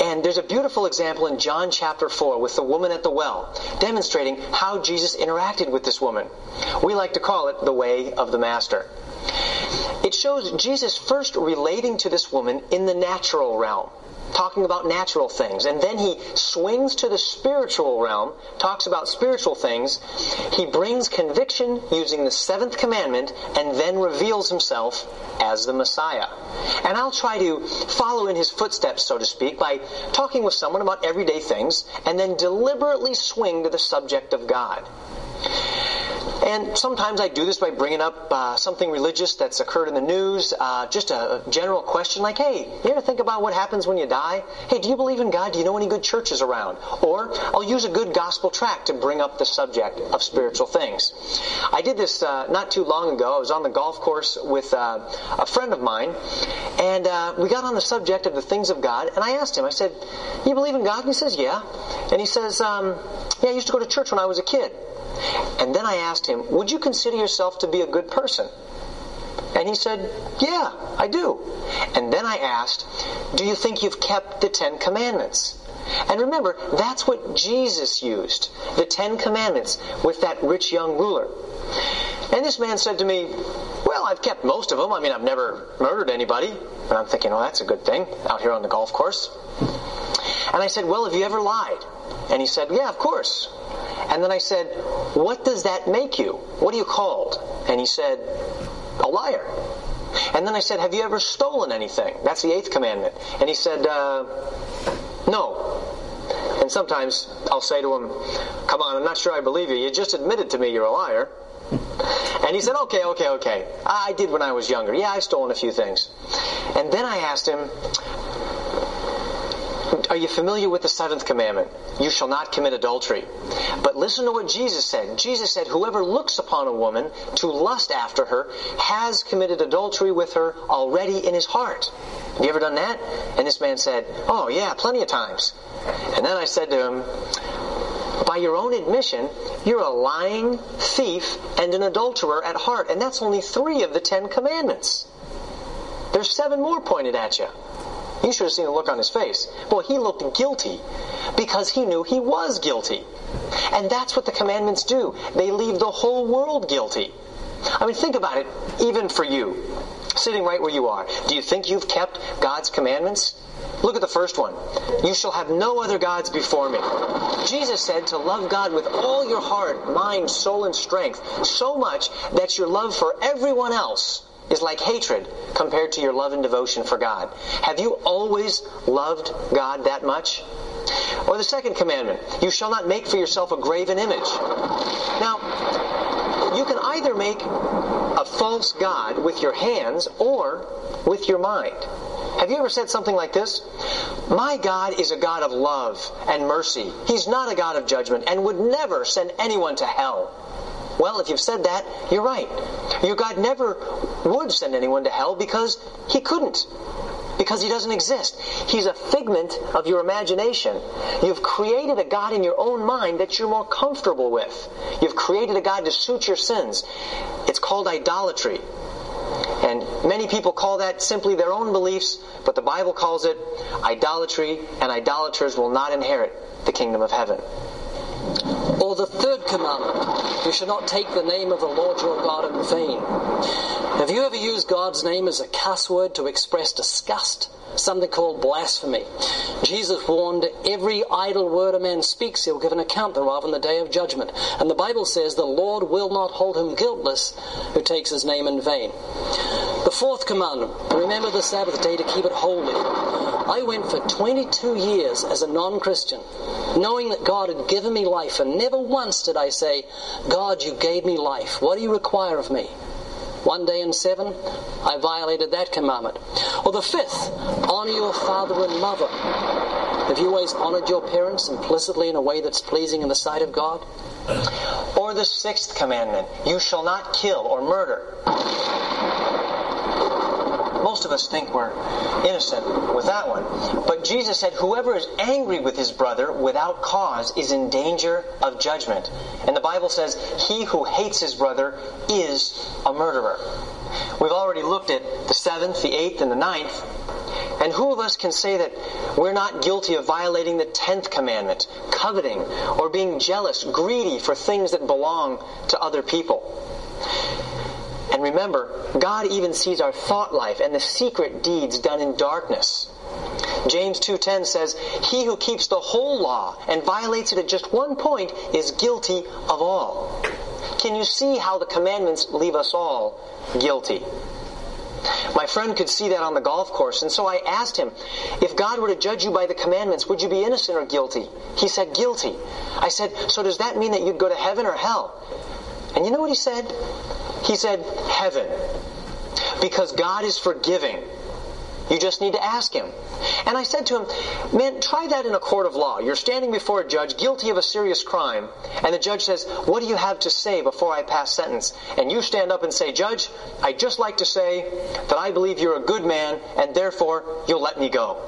And there's a beautiful example in John chapter 4 with the woman at the well, demonstrating how Jesus interacted with this woman. We like to call it the way of the master. It shows Jesus first relating to this woman in the natural realm talking about natural things. And then he swings to the spiritual realm, talks about spiritual things. He brings conviction using the seventh commandment and then reveals himself as the Messiah. And I'll try to follow in his footsteps, so to speak, by talking with someone about everyday things and then deliberately swing to the subject of God. And sometimes I do this by bringing up uh, something religious that's occurred in the news, uh, just a, general question like, hey, you ever think about what happens when you die? Hey, do you believe in God? Do you know any good churches around? Or I'll use a good gospel tract to bring up the subject of spiritual things. I did this uh, not too long ago. I was on the golf course with uh, a friend of mine, and uh, we got on the subject of the things of God, and I asked him, I said, you believe in God? And he says, yeah. And he says, um, yeah, I used to go to church when I was a kid. And then I asked him, Would you consider yourself to be a good person? And he said, Yeah, I do. And then I asked, Do you think you've kept the Ten Commandments? And remember, that's what Jesus used, the Ten Commandments, with that rich young ruler. And this man said to me, Well, I've kept most of them. I mean, I've never murdered anybody. And I'm thinking, Oh, that's a good thing out here on the golf course. And I said, Well, have you ever lied? And he said, Yeah, of course. And then I said, What does that make you? What are you called? And he said, A liar. And then I said, Have you ever stolen anything? That's the eighth commandment. And he said, uh, No. And sometimes I'll say to him, Come on, I'm not sure I believe you. You just admitted to me you're a liar. And he said, Okay, okay, okay. I did when I was younger. Yeah, I've stolen a few things. And then I asked him, are you familiar with the seventh commandment? You shall not commit adultery. But listen to what Jesus said. Jesus said, Whoever looks upon a woman to lust after her has committed adultery with her already in his heart. Have you ever done that? And this man said, Oh, yeah, plenty of times. And then I said to him, by your own admission, you're a lying thief and an adulterer at heart, and that's only three of the Ten Commandments. There's seven more pointed at you. You should have seen the look on his face. Well, he looked guilty because he knew he was guilty. And that's what the commandments do. They leave the whole world guilty. I mean, think about it, even for you, sitting right where you are. Do you think you've kept God's commandments? Look at the first one. You shall have no other gods before me. Jesus said to love God with all your heart, mind, soul, and strength, so much that your love for everyone else is like hatred compared to your love and devotion for God. Have you always loved God that much? Or the second commandment, you shall not make for yourself a graven image. Now, you can either make a false God with your hands or with your mind. Have you ever said something like this? My God is a God of love and mercy. He's not a God of judgment and would never send anyone to hell. Well, if you've said that, you're right. Your God never would send anyone to hell because he couldn't. Because he doesn't exist. He's a figment of your imagination. You've created a God in your own mind that you're more comfortable with. You've created a God to suit your sins. It's called idolatry. And many people call that simply their own beliefs, but the Bible calls it idolatry, and idolaters will not inherit the kingdom of heaven. Or the third commandment, you shall not take the name of the Lord your God in vain. Have you ever used God's name as a cuss word to express disgust? Something called blasphemy. Jesus warned every idle word a man speaks, he'll give an account thereof in the day of judgment. And the Bible says the Lord will not hold him guiltless who takes his name in vain. The fourth commandment, remember the Sabbath day to keep it holy. I went for 22 years as a non Christian, knowing that God had given me life, and never once did I say, God, you gave me life. What do you require of me? One day in seven, I violated that commandment. Or the fifth, honor your father and mother. Have you always honored your parents implicitly in a way that's pleasing in the sight of God? Or the sixth commandment, you shall not kill or murder. Most of us think we're innocent with that one. But Jesus said, whoever is angry with his brother without cause is in danger of judgment. And the Bible says, he who hates his brother is a murderer. We've already looked at the seventh, the eighth, and the ninth. And who of us can say that we're not guilty of violating the tenth commandment, coveting, or being jealous, greedy for things that belong to other people? And remember, God even sees our thought life and the secret deeds done in darkness. James 2:10 says, "He who keeps the whole law and violates it at just one point is guilty of all." Can you see how the commandments leave us all guilty? My friend could see that on the golf course, and so I asked him, if God were to judge you by the commandments, would you be innocent or guilty? He said, guilty. I said, so does that mean that you'd go to heaven or hell? And you know what he said? He said, Heaven. Because God is forgiving. You just need to ask him. And I said to him, Man, try that in a court of law. You're standing before a judge guilty of a serious crime, and the judge says, What do you have to say before I pass sentence? And you stand up and say, Judge, I'd just like to say that I believe you're a good man, and therefore you'll let me go.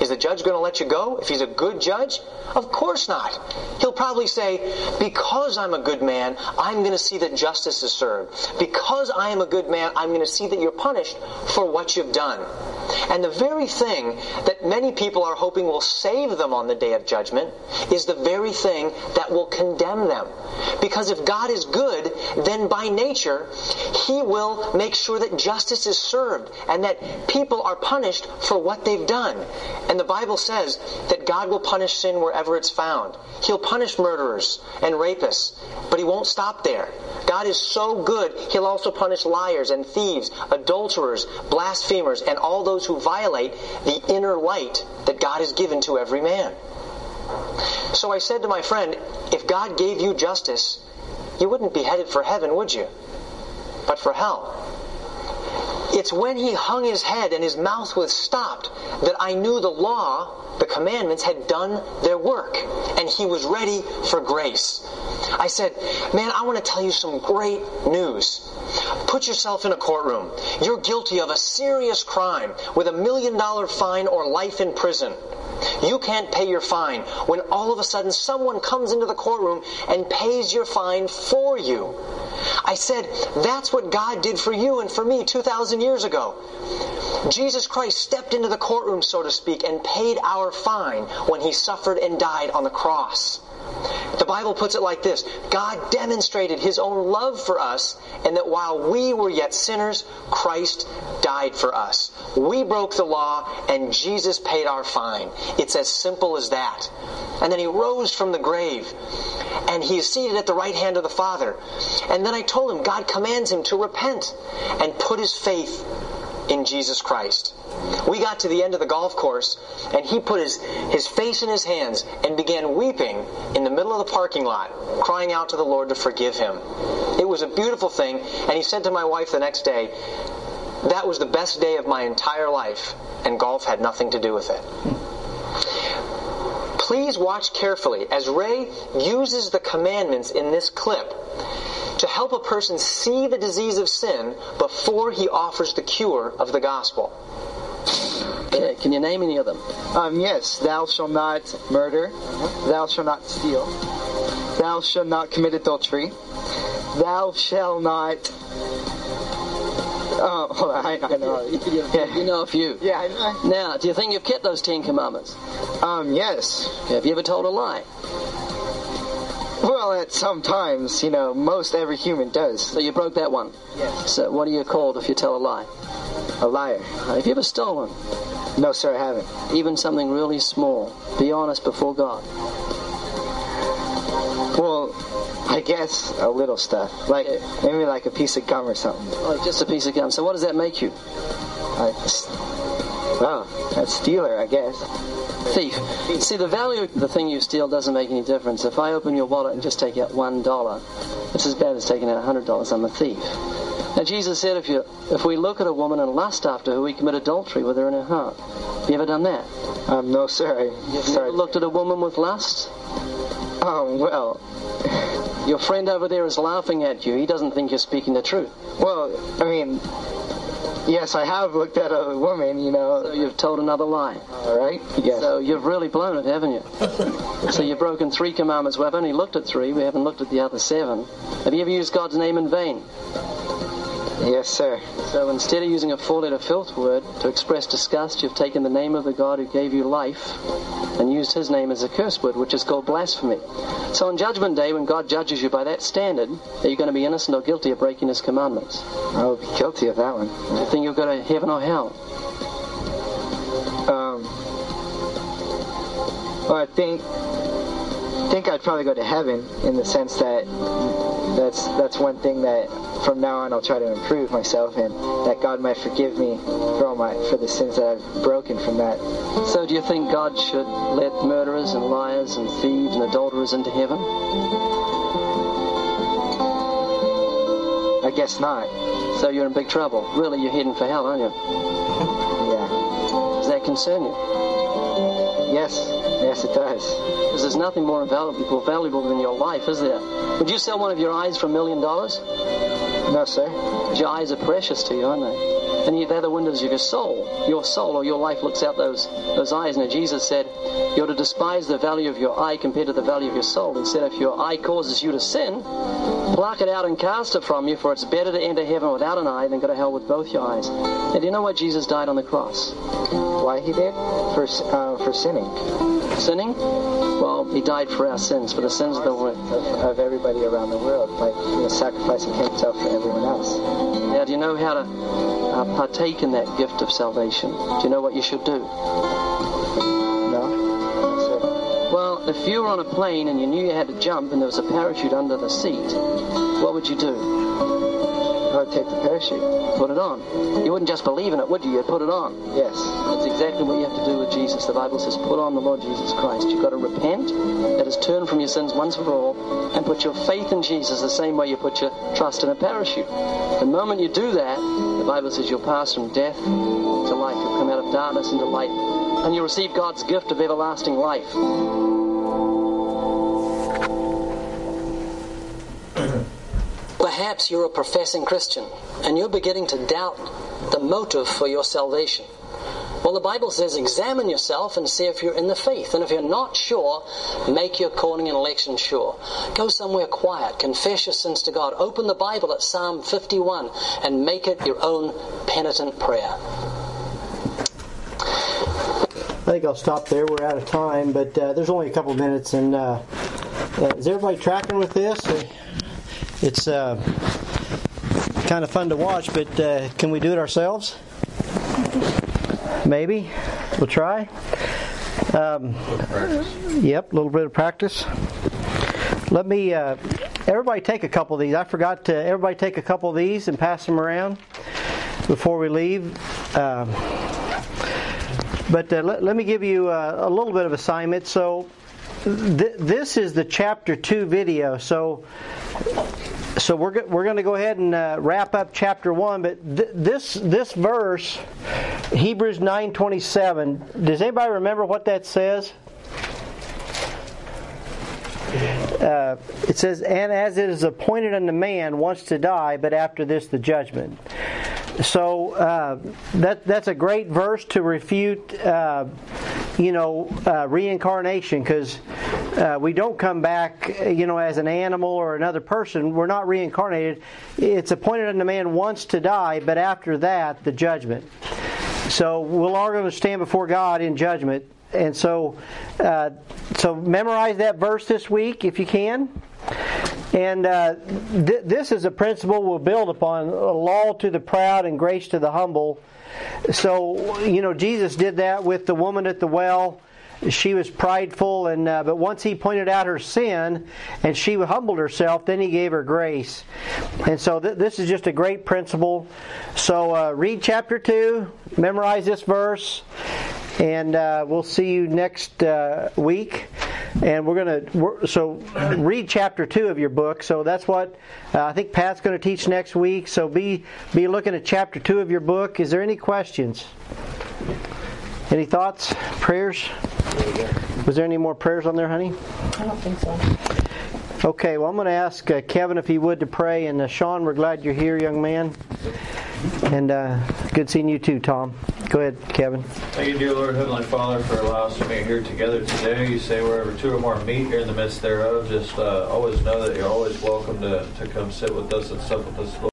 Is the judge going to let you go if he's a good judge? Of course not. He'll probably say, Because I'm a good man, I'm going to see that justice is served. Because I am a good man, I'm going to see that you're punished for what you've done. And the very thing that many people are hoping will save them on the day of judgment is the very thing that will condemn them. Because if God is good, then by nature, He will make sure that justice is served and that people are punished for what they've done. And the Bible says that God will punish sin wherever it's found. He'll punish murderers and rapists, but He won't stop there. God is so good, He'll also punish liars and thieves, adulterers, blasphemers, and all those who violate the inner light that God has given to every man. So I said to my friend, if God gave you justice, you wouldn't be headed for heaven, would you? But for hell. It's when he hung his head and his mouth was stopped that I knew the law, the commandments, had done their work. And he was ready for grace. I said, Man, I want to tell you some great news. Put yourself in a courtroom. You're guilty of a serious crime with a million dollar fine or life in prison. You can't pay your fine when all of a sudden someone comes into the courtroom and pays your fine for you. I said, that's what God did for you and for me 2,000 years ago. Jesus Christ stepped into the courtroom, so to speak, and paid our fine when he suffered and died on the cross. The Bible puts it like this God demonstrated his own love for us, and that while we were yet sinners, Christ died for us. We broke the law, and Jesus paid our fine. It's as simple as that. And then he rose from the grave, and he is seated at the right hand of the Father. And then I told him God commands him to repent and put his faith in Jesus Christ. We got to the end of the golf course, and he put his, his face in his hands and began weeping in the middle of the parking lot, crying out to the Lord to forgive him. It was a beautiful thing, and he said to my wife the next day, That was the best day of my entire life, and golf had nothing to do with it. Please watch carefully as Ray uses the commandments in this clip to help a person see the disease of sin before he offers the cure of the gospel. Okay, can you name any of them? Um, yes, thou shalt not murder, thou shalt not steal, thou shalt not commit adultery, thou shalt not. Oh, hold <laughs> on, I, I know. You, Yeah. you know a few. Yeah, I know. Now, do you think you've kept those Ten Commandments? Um, yes. Okay, have you ever told a lie? <laughs> Well, at some times, you know, most every human does. So you broke that one. Yes. So what are you called if you tell a lie? A liar. Uh, Have you ever stolen? No, sir, I haven't. Even something really small. Be honest before God. Well, I guess a little stuff. Like, maybe like a piece of gum or something. Like just a piece of gum. So what does that make you? I, well, a stealer, I guess. Thief. See, the value of the thing you steal doesn't make any difference. If I open your wallet and just take out one dollar, it's as bad as taking out a hundred dollars. I'm a thief. Now Jesus said, if you if we look at a woman and lust after her, we commit adultery with her in her heart. Have you ever done that? Um, no, sir. I, Have you ever looked at a woman with lust? Oh, well, Your friend over there is laughing at you. He doesn't think you're speaking the truth. well, I mean, yes, I have looked at a woman, you So know. you've told another lie. All right. Yes. So you've really blown it, haven't you? <laughs> so you've broken three commandments. We've only looked at three. We haven't looked at the other seven. Have you ever used God's name in vain? Yes, sir. So instead of using a four-letter filth word to express disgust, you've taken the name of the God who gave you life and used his name as a curse word, which is called blasphemy. So on Judgment Day, when God judges you by that standard, are you going to be innocent or guilty of breaking his commandments? I'll be guilty of that one. Do you think you'll go to heaven or hell? Um, well, I think think I'd probably go to heaven in the sense that that's that's one thing that from now on I'll try to improve myself and that God might forgive me for all my for the sins that I've broken from that. So do you think God should let murderers and liars and thieves and adulterers into heaven? I guess not. So you're in big trouble. Really, you're heading for hell, aren't you? <laughs> Yeah. Does that concern you? Yes. Yes, it does. Because there's nothing more valuable, valuable than your life, is there? Would you sell one of your eyes for a million dollars? No, sir. Your eyes are precious to you, aren't they? And they're the windows of your soul. Your soul or your life looks out those those eyes. Now Jesus said, "You're to despise the value of your eye compared to the value of your soul." He said, "If your eye causes you to sin, pluck it out and cast it from you, for it's better to enter heaven without an eye than go to hell with both your eyes." Now, do you know why Jesus died on the cross? Why he did? For uh, for sinning. Sinning? Well, he died for our sins, for the sins of the world. Of, of everybody around the world, like you know, sacrificing himself for everyone else. Now, do you know how to uh, partake in that gift of salvation? Do you know what you should do? No. Well, if you were on a plane and you knew you had to jump and there was a parachute under the seat, what would you do? I would take the parachute. Put it on. You wouldn't just believe in it, would you? You'd put it on. Yes. That's exactly what you have to do with Jesus. The Bible says, put on the Lord Jesus Christ. You've got to repent, that is, turn from your sins once for all, and put your faith in Jesus the same way you put your trust in a parachute. The moment you do that, the Bible says you'll pass from death to life. You'll come out of darkness into light, and you'll receive God's gift of everlasting life. Perhaps you're a professing Christian and you're beginning to doubt the motive for your salvation. Well, the Bible says examine yourself and see if you're in the faith. And if you're not sure, make your calling and election sure. Go somewhere quiet, confess your sins to God, open the Bible at Psalm 51 and make it your own penitent prayer. I think I'll stop there. We're out of time, but uh, there's only a couple minutes. And uh, uh, is everybody tracking with this? It's uh, kind of fun to watch, but uh, can we do it ourselves? Maybe. We'll try. Um, yep, a little bit of practice. Let me, uh, everybody take a couple of these. I forgot to, everybody take a couple of these and pass them around before we leave. Um, but uh, let, let, me give you uh, a little bit of assignment. So, th- this is the chapter 2 video. So, so we're we're going to go ahead and uh, wrap up chapter 1, but th- this this verse Hebrews 9:27, does anybody remember what that says? Uh, it says, "And as it is appointed unto man once to die, but after this the judgment." So uh, that that's a great verse to refute, uh, you know, uh, reincarnation because uh, we don't come back, you know, as an animal or another person. We're not reincarnated. It's appointed unto man once to die, but after that the judgment. So we're all going to stand before God in judgment, and so uh, so memorize that verse this week if you can. And uh, th- this is a principle we'll build upon: a law to the proud and grace to the humble. So you know, Jesus did that with the woman at the well. She was prideful, and uh, but once he pointed out her sin, and she humbled herself, then he gave her grace. And so th- this is just a great principle. So uh, read chapter two, memorize this verse, and uh, we'll see you next uh, week and we're going to so read chapter two of your book. So that's what uh, I think Pat's going to teach next week. So be be looking at chapter two of your book. Is there any questions? Any thoughts? Prayers? Was there any more prayers on there, honey? I don't think so. Okay, well, I'm going to ask uh, Kevin if he would to pray. And uh, Sean, we're glad you're here, young man. And uh, good seeing you too, Tom. Go ahead, Kevin. Thank you, dear Lord Heavenly Father, for allowing us to meet here together today. You say wherever two or more meet here in the midst thereof, just uh, always know that you're always welcome to, to come sit with us and sup with us, Lord.